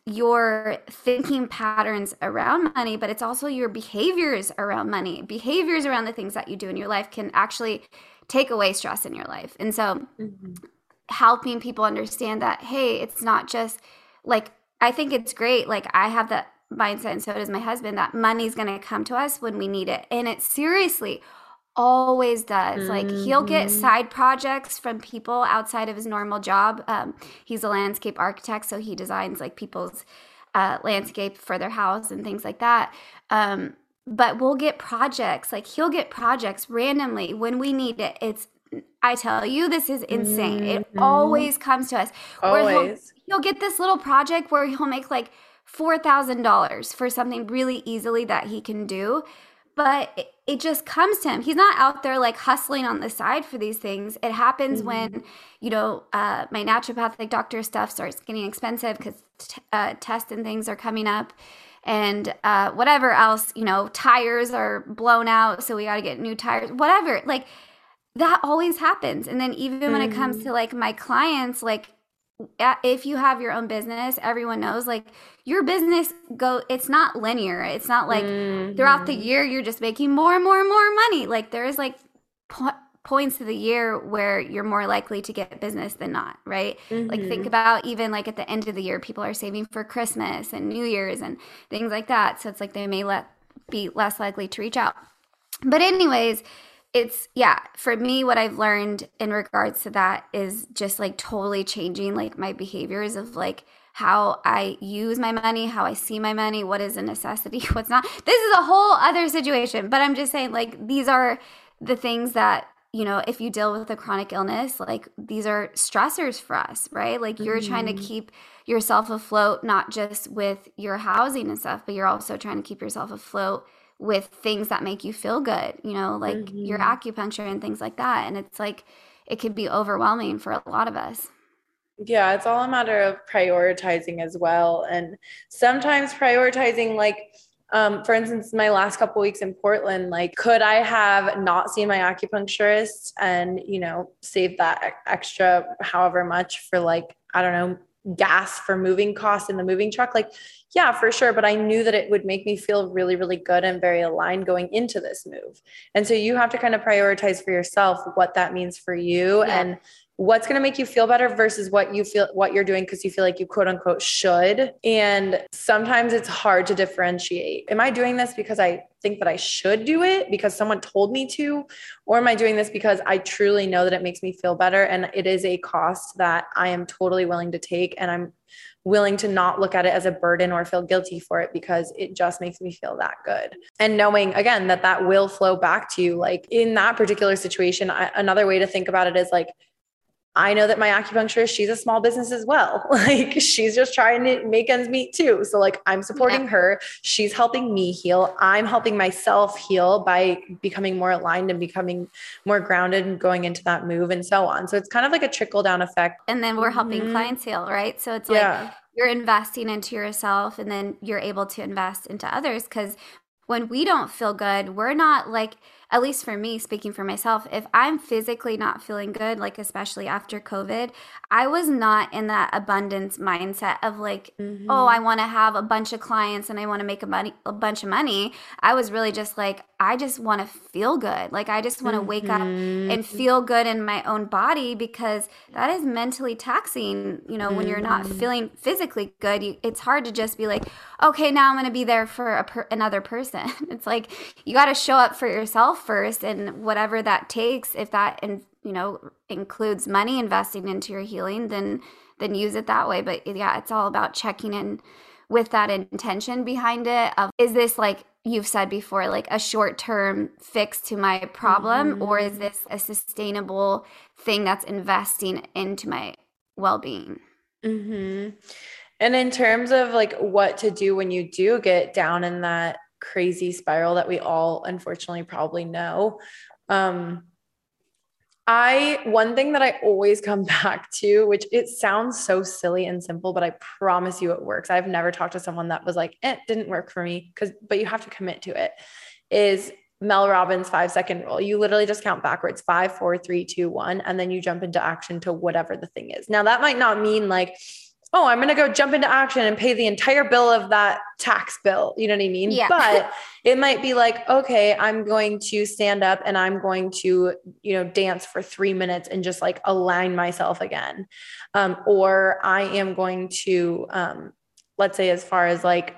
your thinking patterns around money, but it's also your behaviors around money. Behaviors around the things that you do in your life can actually take away stress in your life. And so, mm-hmm. helping people understand that, hey, it's not just like, I think it's great. Like, I have that mindset, and so does my husband, that money's going to come to us when we need it. And it seriously, always does. Like he'll get mm-hmm. side projects from people outside of his normal job. Um, he's a landscape architect, so he designs like people's uh, landscape for their house and things like that. Um, but we'll get projects like he'll get projects randomly when we need it. It's I tell you, this is insane. Mm-hmm. It always comes to us. Always. He'll, he'll get this little project where he'll make like four thousand dollars for something really easily that he can do but it, it, just comes to him. He's not out there like hustling on the side for these things. It happens mm-hmm. when, you know, uh, my naturopathic doctor stuff starts getting expensive because t- uh, tests and things are coming up. And uh, whatever else, you know, tires are blown out. So we got to get new tires, whatever. Like that always happens. And then even mm-hmm. when it comes mm-hmm. to like my clients, like if you have your own business everyone knows like your business go it's not linear it's not like mm-hmm. throughout the year you're just making more and more and more money like there's like po- points of the year where you're more likely to get business than not right mm-hmm. like think mm-hmm. about even like at the end of the year people are saving for christmas and new year's and things like that so it's like they may let be less likely to reach out but anyways it's yeah for me what i've learned in regards to that is just like totally changing like my behaviors of like how i use my money how i see my money what is a necessity <laughs> what's not this is a whole other situation but i'm just saying like these are the things that you know if you deal with a chronic illness like these are stressors for us right like you're mm-hmm. trying to mm-hmm. keep yourself afloat not just with your housing and stuff but you're also trying to keep yourself afloat with things that make you feel good, you know, like mm-hmm. your acupuncture and things like that. And it's like, it could be overwhelming for a lot of us. Yeah, it's all a matter of prioritizing as well. And sometimes prioritizing, like, um, for instance, my last couple weeks in Portland, like, could I have not seen my acupuncturist and, you know, save that extra however much for like, I don't know, gas for moving costs in the moving truck like yeah for sure but i knew that it would make me feel really really good and very aligned going into this move and so you have to kind of prioritize for yourself what that means for you yeah. and what's going to make you feel better versus what you feel what you're doing because you feel like you quote unquote should and sometimes it's hard to differentiate am i doing this because i think that i should do it because someone told me to or am i doing this because i truly know that it makes me feel better and it is a cost that i am totally willing to take and i'm willing to not look at it as a burden or feel guilty for it because it just makes me feel that good. And knowing again that that will flow back to you. Like in that particular situation, I, another way to think about it is like, I know that my acupuncturist, she's a small business as well. <laughs> Like she's just trying to make ends meet too. So like I'm supporting yeah. her. She's helping me heal. I'm helping myself heal by becoming more aligned and becoming more grounded and going into that move and so on. So it's kind of like a trickle down effect. And then we're helping mm-hmm. clients heal, right? So it's like you're investing into yourself and then you're able to invest into others because when we don't feel good, we're not like at least for me, speaking for myself, if I'm physically not feeling good, like especially after COVID, I was not in that abundance mindset of like, mm-hmm. oh, I want to have a bunch of clients and I want to make a money a bunch of money. I was really just like, I just want to feel good. Like I just want to mm-hmm. wake up and mm-hmm. feel good in my own body because that is mentally taxing. You know, mm-hmm. when you're not mm-hmm. feeling physically good, you, it's hard to just be like, okay, now I'm going to be there for per- another person. <laughs> it's like you got to show up for yourself first, and whatever that takes. If that and you know includes money investing into your healing, then then use it that way. But yeah, it's all about checking in with that intention behind it of is this like you've said before like a short term fix to my problem mm-hmm. or is this a sustainable thing that's investing into my well-being mm-hmm. and in terms of like what to do when you do get down in that crazy spiral that we all unfortunately probably know um I one thing that I always come <laughs> back to, which it sounds so silly and simple, but I promise you it works. I've never talked to someone that was like, it didn't work for me because but you have to commit to it. Is Mel Robbins five second rule. You literally just count backwards five, four, three, two, one, and then you jump into action to whatever the thing is. Now that might not mean like oh, I'm going to go jump into action and pay the entire bill of that tax bill. You know what I mean? Yeah. But <laughs> it might be like, okay, I'm going to stand up and I'm going to, you know, dance for three minutes and just like align myself again. Um, or I am going to, um, let's say, as far as like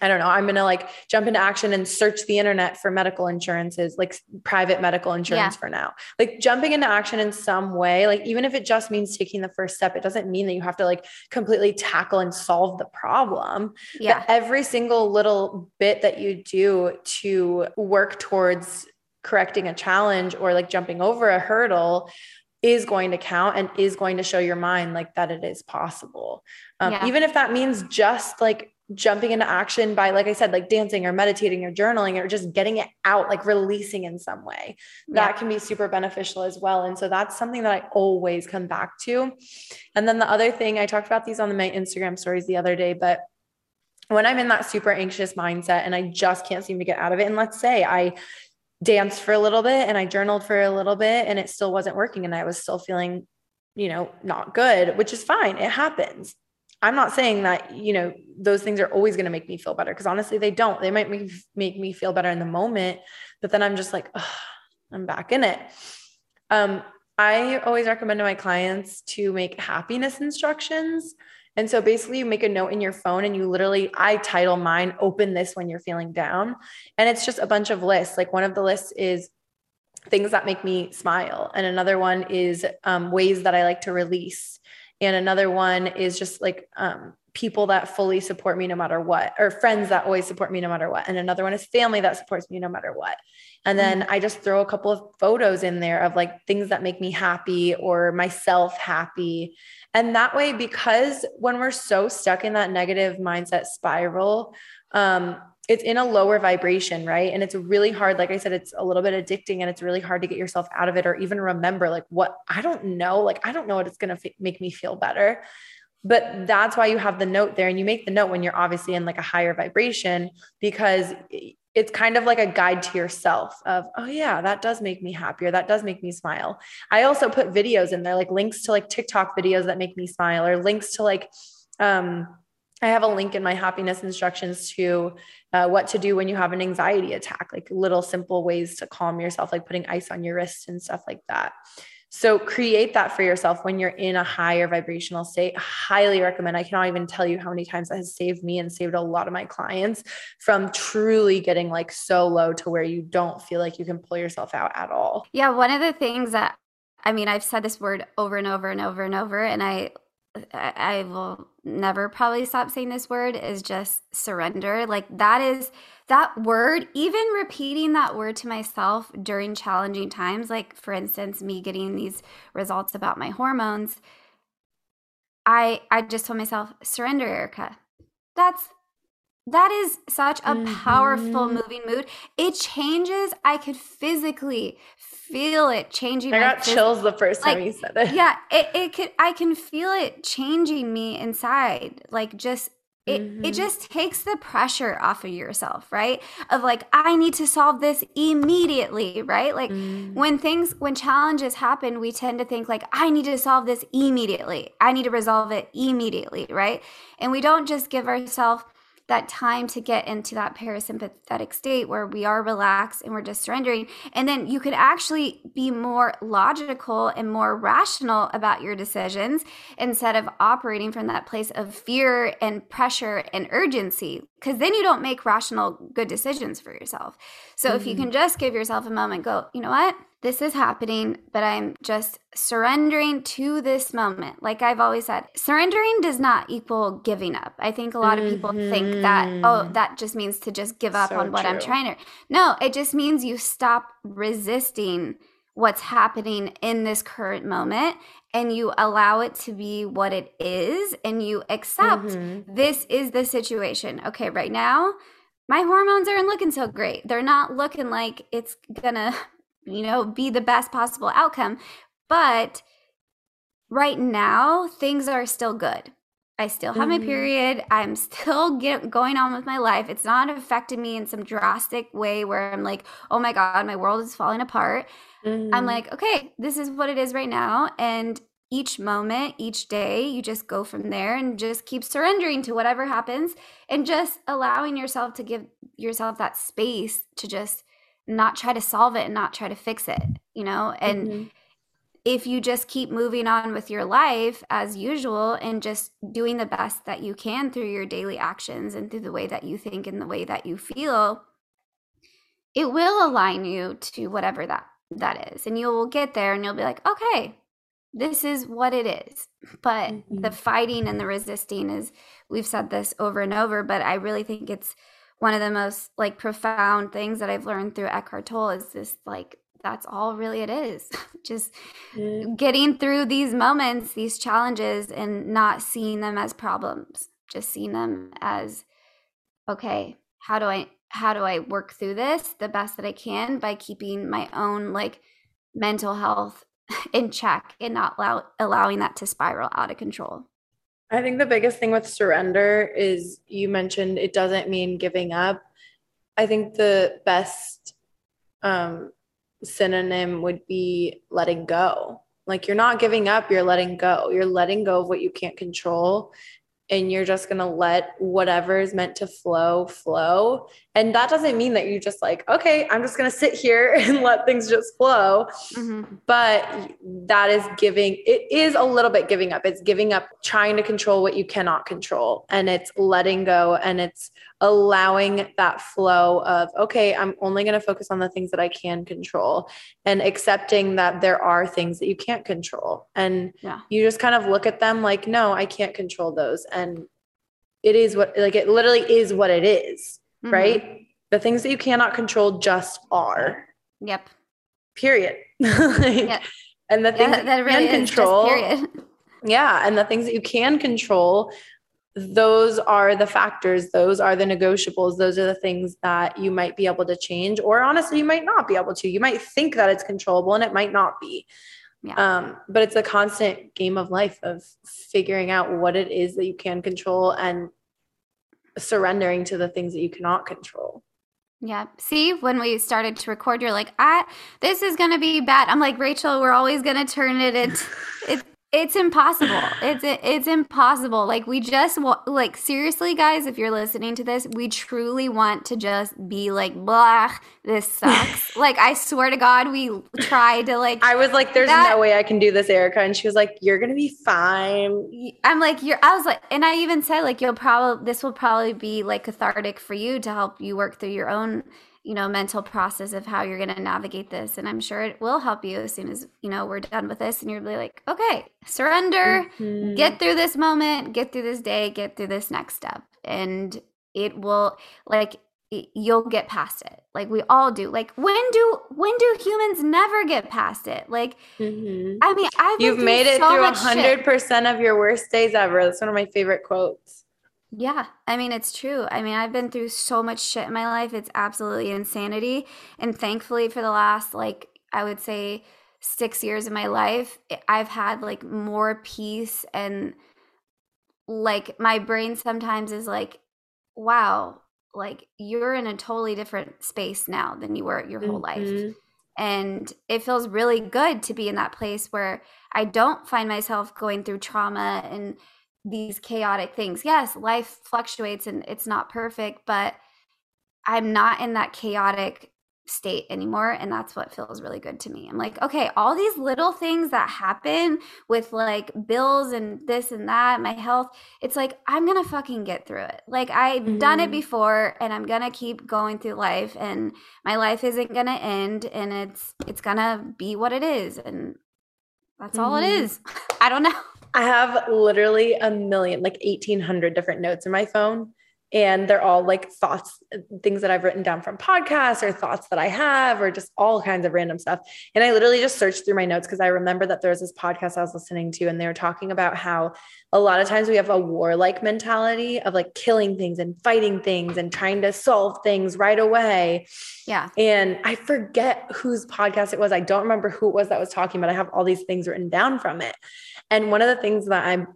I don't know, I'm going to like jump into action and search the internet for medical insurances, like private medical insurance yeah. for now. Like jumping into action in some way, like even if it just means taking the first step, it doesn't mean that you have to like completely tackle and solve the problem. Yeah. But every single little bit that you do to work towards correcting a challenge or like jumping over a hurdle is going to count and is going to show your mind like that it is possible. Um, yeah. Even if that means just like jumping into action by like i said like dancing or meditating or journaling or just getting it out like releasing in some way. That can be super beneficial as well. And so that's something that i always come back to. And then the other thing i talked about these on my instagram stories the other day but when i'm in that super anxious mindset and i just can't seem to get out of it and let's say i danced for a little bit and i journaled for a little bit and it still wasn't working and i was still feeling you know not good which is fine. It happens I'm not saying that, you know, those things are always going to make me feel better because honestly, they don't. They might make, make me feel better in the moment, but then I'm just like, I'm back in it. Um, I always recommend to my clients to make happiness instructions. And so basically, you make a note in your phone and you literally, I title mine, open this when you're feeling down. And it's just a bunch of lists. Like one of the lists is things that make me smile, and another one is um, ways that I like to release and another one is just like um, people that fully support me no matter what or friends that always support me no matter what. And another one is family that supports me no matter what. And then mm-hmm. i just throw a couple of photos in there of like things that make me happy or myself happy. And that way because when we're so stuck in that negative mindset spiral um, it's in a lower vibration, right? And it's really hard. Like I said, it's a little bit addicting and it's really hard to get yourself out of it or even remember, like, what I don't know. Like, I don't know what it's going to f- make me feel better. But that's why you have the note there and you make the note when you're obviously in like a higher vibration because it's kind of like a guide to yourself of, oh, yeah, that does make me happier. That does make me smile. I also put videos in there, like links to like TikTok videos that make me smile or links to like, um, I have a link in my happiness instructions to uh, what to do when you have an anxiety attack, like little simple ways to calm yourself, like putting ice on your wrists and stuff like that. So create that for yourself when you're in a higher vibrational state. Highly recommend. I cannot even tell you how many times that has saved me and saved a lot of my clients from truly getting like so low to where you don't feel like you can pull yourself out at all. Yeah, one of the things that I mean, I've said this word over and over and over and over and I I will never probably stop saying this word is just surrender. Like that is that word, even repeating that word to myself during challenging times, like for instance, me getting these results about my hormones, I I just told myself, surrender, Erica. That's that is such a mm-hmm. powerful moving mood. It changes. I could physically feel it changing. I got phys- chills the first like, time you said it. Yeah, it, it could. I can feel it changing me inside. Like just it, mm-hmm. it just takes the pressure off of yourself right of like i need to solve this immediately right like mm. when things when challenges happen we tend to think like i need to solve this immediately i need to resolve it immediately right and we don't just give ourselves that time to get into that parasympathetic state where we are relaxed and we're just surrendering. And then you can actually be more logical and more rational about your decisions instead of operating from that place of fear and pressure and urgency. Because then you don't make rational, good decisions for yourself. So mm-hmm. if you mm-hmm. can just give yourself a moment, go, you know what? this is happening, but I'm just surrendering to this moment. Like I've always said, surrendering does not equal giving up. I think a lot of people mm-hmm. think that, oh, mm-hmm. that just means to just give up so on what true. I'm trying to. No, it just means you stop resisting what's happening in this current moment and you allow it to be what it is and you accept mm-hmm. this is the situation. Okay, right now, my hormones aren't looking so great. They're not looking like it's gonna <laughs> you know, be the best possible outcome. But right now, things are still good. I still have mm-hmm. my period. I'm still <laughs> get, going on with my life. It's not affecting me in some drastic way where I'm like, oh my God, my world is falling apart. Mm-hmm. I'm like, okay, this is what it is right now. And each moment, each day, you just go from there and just keep surrendering to whatever happens and just allowing yourself to give yourself that space to just not try to solve it and not try to fix it, you know? And mm-hmm. if you just keep moving on with your life as usual and just doing the best that you can through your daily actions and through the way that you think and the way that you feel, it will align you to whatever that that is. And you will get there and you'll be like, "Okay, this is what it is." But mm-hmm. the fighting and the resisting is we've said this over and over, but I really think it's one of the most like profound things that I've learned through Eckhart Tolle is this like that's all really it is. <laughs> Just mm. getting through these moments, these challenges and not seeing them as problems, just seeing them as okay, how do I how do I work through this the best that I can by keeping my own like mental health <laughs> in check and not allow, allowing that to spiral out of control. I think the biggest thing with surrender is you mentioned it doesn't mean giving up. I think the best um, synonym would be letting go. Like you're not giving up, you're letting go. You're letting go of what you can't control and you're just going to let whatever is meant to flow flow. And that doesn't mean that you just like okay i'm just going to sit here <laughs> and let things just flow. Mm-hmm. but that is giving it is a little bit giving up. It's giving up trying to control what you cannot control and it's letting go and it's allowing that flow of, okay, I'm only going to focus on the things that I can control and accepting that there are things that you can't control. And yeah. you just kind of look at them like, no, I can't control those. And it is what, like, it literally is what it is, mm-hmm. right? The things that you cannot control just are. Yep. Period. <laughs> like, yep. And the things yeah, that, that really can control. period. Yeah. And the things that you can control those are the factors those are the negotiables those are the things that you might be able to change or honestly you might not be able to you might think that it's controllable and it might not be yeah. um, but it's a constant game of life of figuring out what it is that you can control and surrendering to the things that you cannot control yeah. See, when we started to record, you're like, "I this is gonna be bad." I'm like, Rachel, we're always gonna turn it into <laughs> it, it's impossible. It's it's impossible. Like we just want like seriously guys, if you're listening to this, we truly want to just be like blah, this sucks. <laughs> like I swear to god we tried to like I was like there's that, no way I can do this Erica and she was like you're going to be fine. I'm like you're I was like and I even said like you'll probably this will probably be like cathartic for you to help you work through your own you know mental process of how you're going to navigate this and i'm sure it will help you as soon as you know we're done with this and you're really like okay surrender mm-hmm. get through this moment get through this day get through this next step and it will like you'll get past it like we all do like when do when do humans never get past it like mm-hmm. i mean i've you've made it so through 100% shit. of your worst days ever that's one of my favorite quotes yeah, I mean, it's true. I mean, I've been through so much shit in my life. It's absolutely insanity. And thankfully, for the last, like, I would say six years of my life, I've had like more peace and like my brain sometimes is like, wow, like you're in a totally different space now than you were your whole mm-hmm. life. And it feels really good to be in that place where I don't find myself going through trauma and these chaotic things. Yes, life fluctuates and it's not perfect, but I'm not in that chaotic state anymore and that's what feels really good to me. I'm like, okay, all these little things that happen with like bills and this and that, my health, it's like I'm going to fucking get through it. Like I've mm-hmm. done it mm-hmm. before and I'm going to keep going through life and my life isn't going to end and it's it's going to be what it is and that's mm-hmm. all it mm-hmm. <laughs> I don't know. I have literally a million, like 1800 different notes in my phone and they're all like thoughts things that i've written down from podcasts or thoughts that i have or just all kinds of random stuff. And i literally just searched through my notes because i remember that there was this podcast i was listening to and they were talking about how a lot of times we have a warlike mentality of like killing things and fighting things and trying to solve things right away. Yeah. And i forget whose podcast it was. I don't remember who it was that was talking but i have all these things written down from it. And one of the things that i'm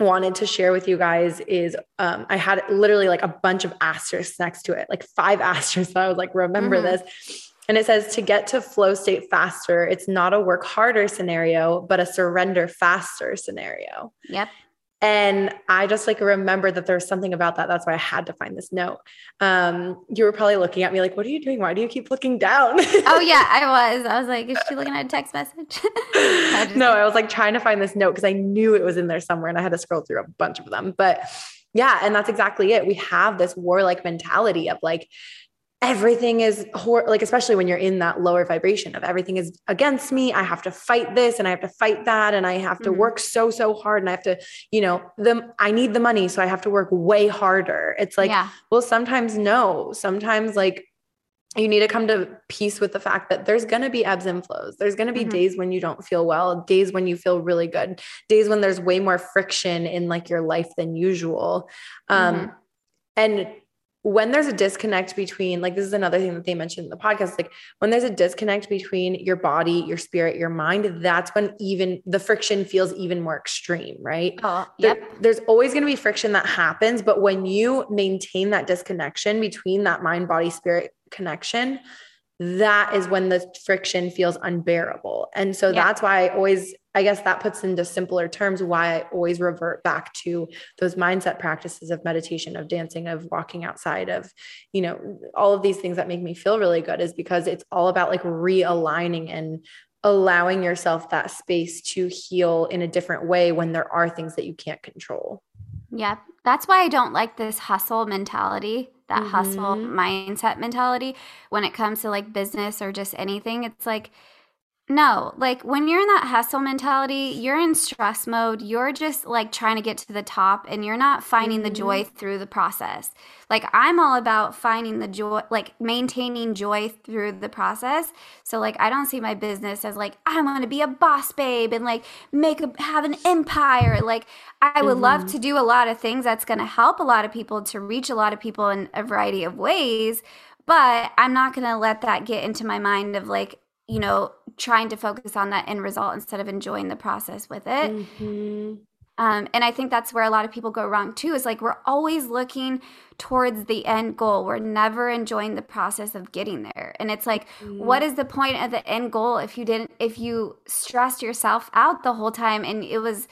wanted to share with you guys is um, I had literally like a bunch of asterisks next to it, like five <laughs> asterisks. So I was like, remember mm-hmm. this. And it says to get to flow state faster, it's not a work harder scenario, but a surrender faster scenario. Yep. And I just like remember that there's something about that. That's why I had to find this note. Um, you were probably looking at me like, what are you doing? Why do you keep looking down? oh yeah, <laughs> I was. I was like, is she looking at a text message? <laughs> I no, I was like trying to find this note because I knew it was in there somewhere and I had to scroll through a bunch of them. But yeah, and that's exactly it. We have this warlike mentality of like, everything is hor- like especially when you're in that lower vibration of everything is against me i have to fight this and i have to fight that and i have to mm-hmm. work so so hard and i have to you know the i need the money so i have to work way harder it's like yeah. well sometimes no sometimes like you need to come to peace with the fact that there's going to be ebbs and flows. There's going to be mm-hmm. days when you don't feel well, days when you feel really good, days when there's way more friction in like your life than usual. Um, mm-hmm. and when there's a disconnect between like this is another thing that they mentioned in the podcast like when there's a disconnect between your body your spirit your mind that's when even the friction feels even more extreme right? Oh yep. there, there's always going to be friction that happens but when you maintain that disconnection between that mind body spirit connection that is when the friction feels unbearable and so yeah. that's why i always I guess that puts into simpler terms why I always revert back to those mindset practices of meditation, of dancing, of walking outside, of, you know, all of these things that make me feel really good is because it's all about like realigning and allowing yourself that space to heal in a different way when there are things that you can't control. Yeah. That's why I don't like this hustle mentality, that mm-hmm. hustle mindset mentality when it comes to like business or just anything. It's like, no, like when you're in that hustle mentality, you're in stress mode. You're just like trying to get to the top and you're not finding mm-hmm. the joy mm-hmm. through the process. Like I'm all about finding the joy, like maintaining joy through the process. So like I don't see my business as like I want to be a boss babe and like make a have an empire. Like I would mm-hmm. love to do a lot of things that's going to help a lot of people to reach a lot of people in a variety of ways, but I'm not going to let that get into my mind of like you know, trying to focus on that end result instead of enjoying the process with it. Mm-hmm. Um, and I think that's where a lot of people go wrong too. Is like we're always looking towards the end goal. We're never enjoying the process of getting there. And it's like, mm-hmm. what is the point of the end goal if you didn't, if you stressed yourself out the whole time and it was,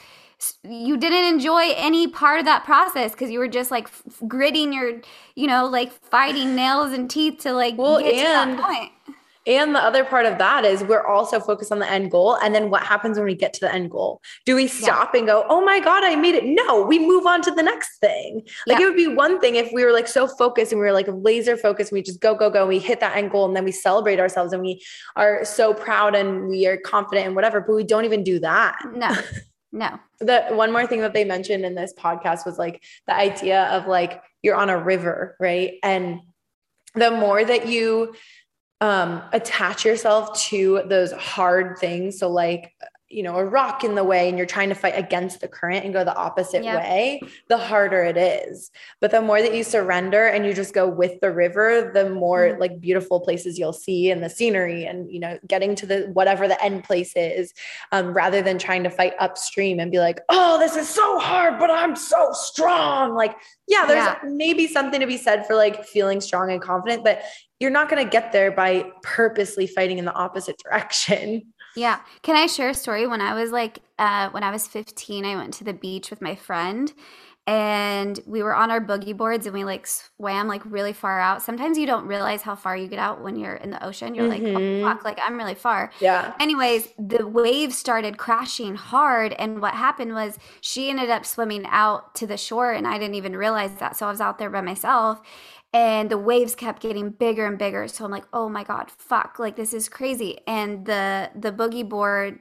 you didn't enjoy any part of that process because you were just like f- gritting your, you know, like fighting nails and teeth to like well, get and- to that point and the other part of that is we're also focused on the end goal. And then what happens when we get to the end goal? Do we stop yeah. and go, oh my God, I made it? No, we move on to the next thing. Like yeah. it would be one thing if we were like so focused and we were like laser focused and we just go, go, go. We hit that end goal and then we celebrate ourselves and we are so proud and we are confident and whatever, but we don't even do that. No. <laughs> No. the one more thing that they mentioned in this podcast was like the idea of like you're on a river, right? And the more that you um, attach yourself to those hard things. So, like, you know a rock in the way and you're trying to fight against the current and go the opposite yep. way the harder it is but the more that you surrender and you just go with the river the more mm-hmm. like beautiful places you'll see and the scenery and you know getting to the whatever the end place is um, rather than trying to fight upstream and be like oh this is so hard but i'm so strong like yeah there's yeah. maybe something to be said for like feeling strong and confident but you're not going to get there by purposely fighting in the opposite <laughs> direction yeah. Can I share a story? When I was like, uh, when I was 15, I went to the beach with my friend and we were on our boogie boards and we like swam like really far out. Sometimes you don't realize how far you get out when you're in the ocean. You're mm-hmm. like, oh, mm-hmm. fuck, like I'm really far. Yeah. Anyways, the waves started crashing hard. And what happened was she ended up swimming out to the shore and I didn't even realize that. So I was out there by myself and the waves kept getting bigger and bigger. So i'm like oh my god fuck like this is crazy. And the the boogie board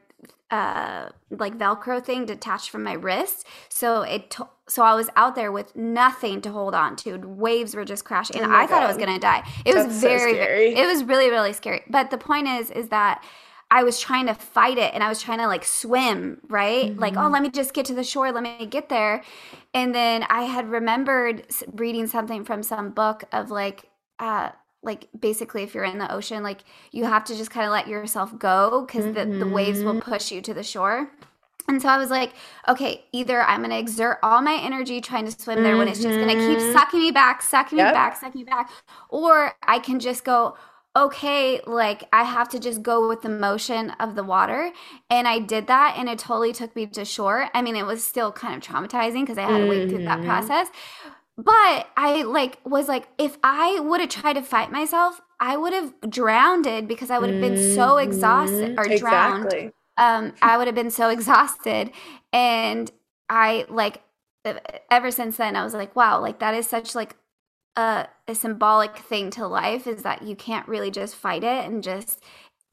uh like velcro thing detached from my wrist. So it t- so i was out there with nothing to hold on to. Waves were just crashing and oh i god. thought i was gonna die. It That's was very, so very it was really really scary. But the point is is that I was trying to fight it and I was trying to like swim, right? Mm-hmm. Like, oh, let me just get to the shore, let me get there. And then I had remembered reading something from some book of like, uh, like basically if you're in the ocean, like you have to just kind of let yourself go because mm-hmm. the, the waves will mm-hmm. push you to the shore. And so I was like, okay, either I'm going to exert all my energy trying to swim there mm-hmm. when it's just going to keep mm-hmm. sucking me back, sucking yep. me back, sucking me back, or I can just go, okay, like I have to just go with the motion of the water. And I did that and it totally took me to shore. I mean, it was still kind of traumatizing because I had to wait through that mm-hmm. process. But I like was like, if I would have tried to fight myself, I would have drowned because I would have been so exhausted or drowned. Exactly. Um, I would have been so exhausted. And I like ever since then I was like, wow, like that is such like a, a symbolic thing to life is that you can't really just fight it and just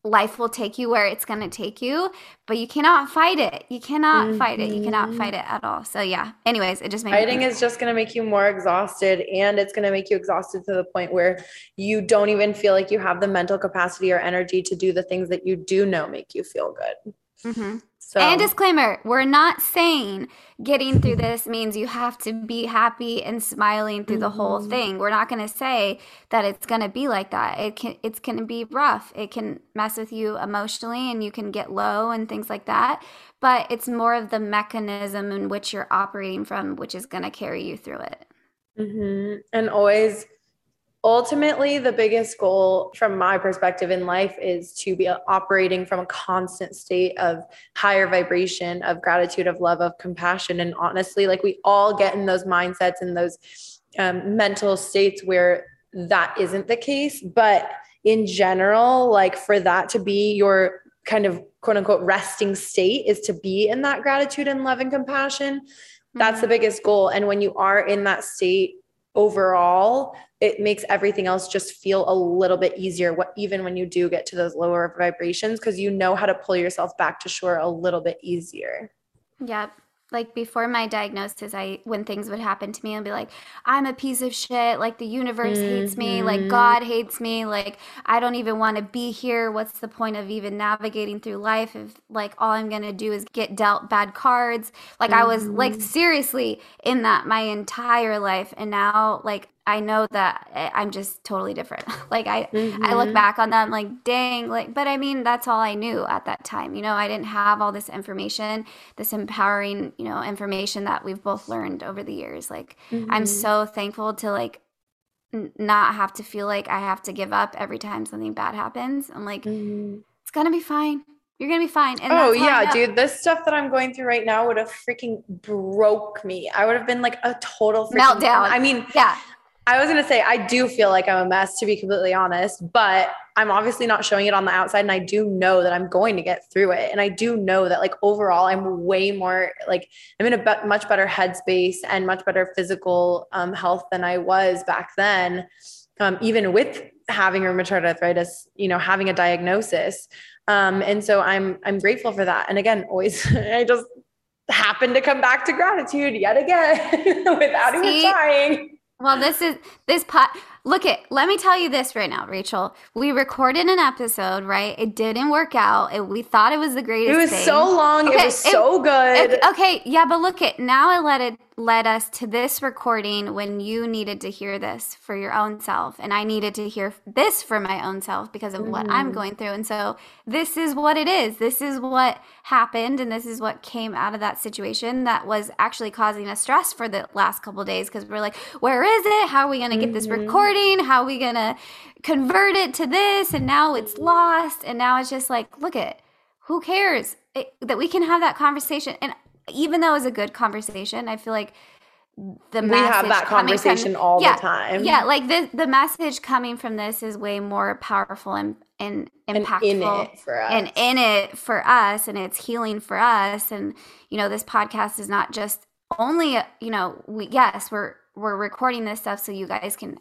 life will take you where it's going to take you but you cannot fight it. You cannot mm-hmm. fight it. You cannot fight it at all. So yeah. Anyways it just made fighting is just going to make you more exhausted and it's going to make you exhausted to the point where you don't even feel like you have the mental capacity or energy to do the things that you do know make you feel good. Mm-hmm. So. And disclaimer, we're not saying getting through this means you have to be happy and smiling through mm-hmm. the whole mm-hmm. thing. We're not going to say that it's going to be like that. It can it's going to be rough. It can mess with you emotionally and you can get low and things like that, but it's more of the mechanism in which you're operating from which is going to carry you through it. Mm-hmm. And always ultimately the biggest goal from my perspective in life is to be operating from a constant state of higher vibration of gratitude of love of compassion. And honestly like we all get in those mindsets and those um, mental states where that isn't the case. But in general like for that to be your kind of quote unquote resting state is to be in that gratitude and love and compassion. That's mm-hmm. the biggest goal. And when you are in that state overall it makes everything else just feel a little bit easier what even when you do get to those lower vibrations because you know how to pull yourself back to shore a little bit easier. Yep like before my diagnosis i when things would happen to me i'd be like i'm a piece of shit like the universe mm-hmm. hates me like mm-hmm. god hates me like i don't even want to be here what's the point of even navigating through life if like all i'm gonna do is get dealt bad cards like mm-hmm. i was like mm-hmm. seriously in that my entire life and now like I know that eh, I'm just totally different. <laughs> like I mm-hmm. I look mm-hmm. back on them like dang like but I mean that's all I knew at that time. You know, I didn't have all this information, this empowering, you know, information that we've both learned over the years. Like mm-hmm. I'm so thankful to like n- not have to feel like I have to give up every time something bad happens. I'm like mm-hmm. it's going to be fine. You're gonna be fine. And oh yeah, dude, this stuff that I'm going through right now would have freaking broke me. I would have been like a total meltdown. I mean, yeah, I was going to say, I do feel like I'm a mess, to be completely honest, but I'm obviously not showing it on the outside. And I do know that I'm going to get through it. And I do know that, like, overall, I'm way more like I'm in a be- much better headspace and much better physical um, health than I was back then, um, even with having rheumatoid arthritis, you know, having a diagnosis. Um, and so I'm I'm grateful for that. And again, always <laughs> I just happen to come back to gratitude yet again <laughs> without See, even trying. Well, this is this pot. Look it, let me tell you this right now, Rachel. We recorded an episode, right? It didn't work out. It, we thought it was the greatest. It was thing. so long. Okay, it was so good. It, okay, yeah, but look it. Now I let it led us to this recording when you needed to hear this for your own self and I needed to hear this for my own self because of mm-hmm. what I'm mm-hmm. going through. And so this is what it is. This is what happened and this is what came out of that situation that was actually causing us stress for the last couple days because we're like, where is it? How are we going to get mm-hmm. this recording? How are we going to convert it to this? And now it's lost and now it's just like, look at who cares it, that we can have that conversation and even though it was a good conversation, I feel like the we have that conversation from, all yeah, the time. Yeah, like the the message coming from this is way more powerful and and impactful and in it for us. And in it for us and it's healing for us and you know this podcast is not just only you know we yes, we're we're recording this stuff so you guys can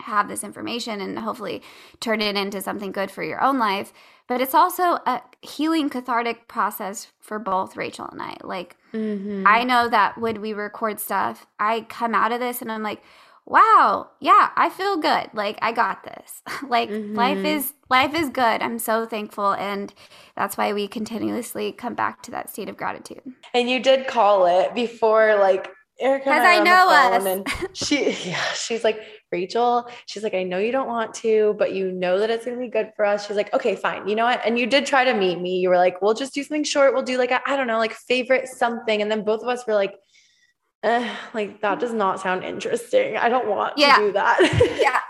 have this information and hopefully turn it into something good for your own life, but it's also a healing cathartic process for both Rachel and I. Like Mm-hmm. I know that when we record stuff, I come out of this and I'm like, wow, yeah, I feel good. Like I got this. <laughs> like mm-hmm. life is life is good. I'm so thankful and that's why we continuously come back to that state of gratitude. And you did call it before like Erica because I, I know us. And <laughs> she, <laughs> yeah, she's like, Rachel, she's like, I know you don't want to, but you know that it's going to be good for us. She's like, okay, fine. You know what? And you did try to meet me. You were like, we'll just do something short. We'll do like, I don't know, like favorite something. And then both of us were like, like that does not sound interesting. I don't want yeah. to do that. <laughs> yeah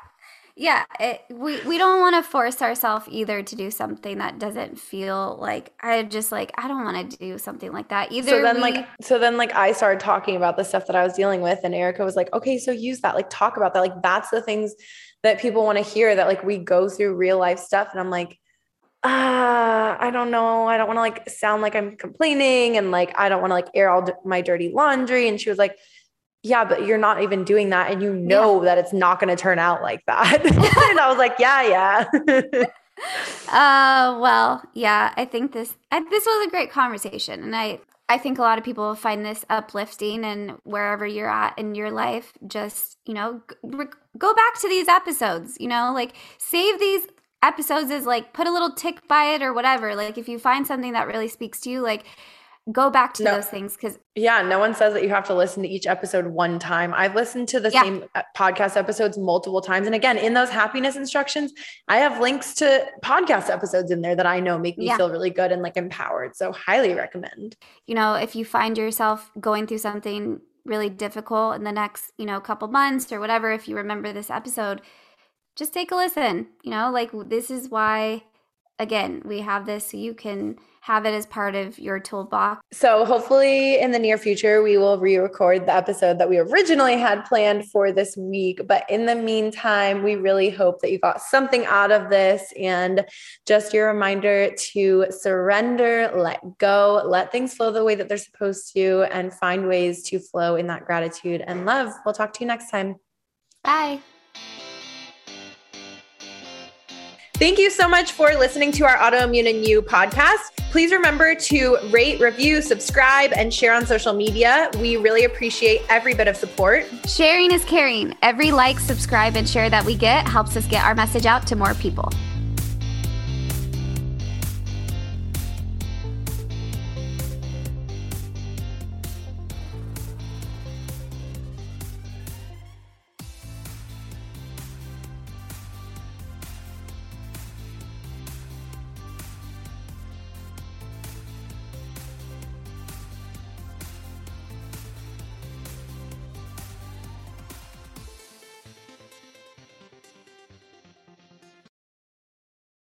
yeah it, we we don't want to force ourselves either to do something that doesn't feel like i just like i don't want to do something like that either so then we, like so then like i started talking about the stuff that i was dealing with and erica was like okay so use that like talk about that like that's the things that people want to hear that like we go through real life stuff and i'm like ah, I don't know. I don't want to like sound like I'm complaining and like I don't want to like air all my dirty laundry. And she was like, yeah, but you're not even doing that. And you know yeah. that it's not going to turn out like that. <laughs> and I was like, yeah, yeah. <laughs> uh, well, yeah, I think this, I, this was a great conversation. And I, I think a lot of people find this uplifting and wherever you're at in your life, just, you know, go back to these episodes, you know, like save these episodes as like put a little tick by it or whatever. Like if you find something that really speaks to you, like go back to no. those things because yeah no one says that you have to listen to each episode one time i've listened to the yeah. same uh, podcast episodes multiple times and again in those happiness instructions i have links to podcast episodes in there that i know make me yeah. feel really good and like empowered so highly recommend you know if you find yourself going through something really difficult in the next you know couple months or whatever if you remember this episode just take a listen you know like this is why again we have this so you can have it as part of your toolbox. So, hopefully, in the near future, we will re record the episode that we originally had planned for this week. But in the meantime, we really hope that you got something out of this. And just your reminder to surrender, let go, let things flow the way that they're supposed to, and find ways to flow in that gratitude and love. We'll talk to you next time. Bye. Thank you so much for listening to our Autoimmune and You podcast. Please remember to rate, review, subscribe, and share on social media. We really appreciate every bit of support. Sharing is caring. Every like, subscribe, and share that we get helps us get our message out to more people.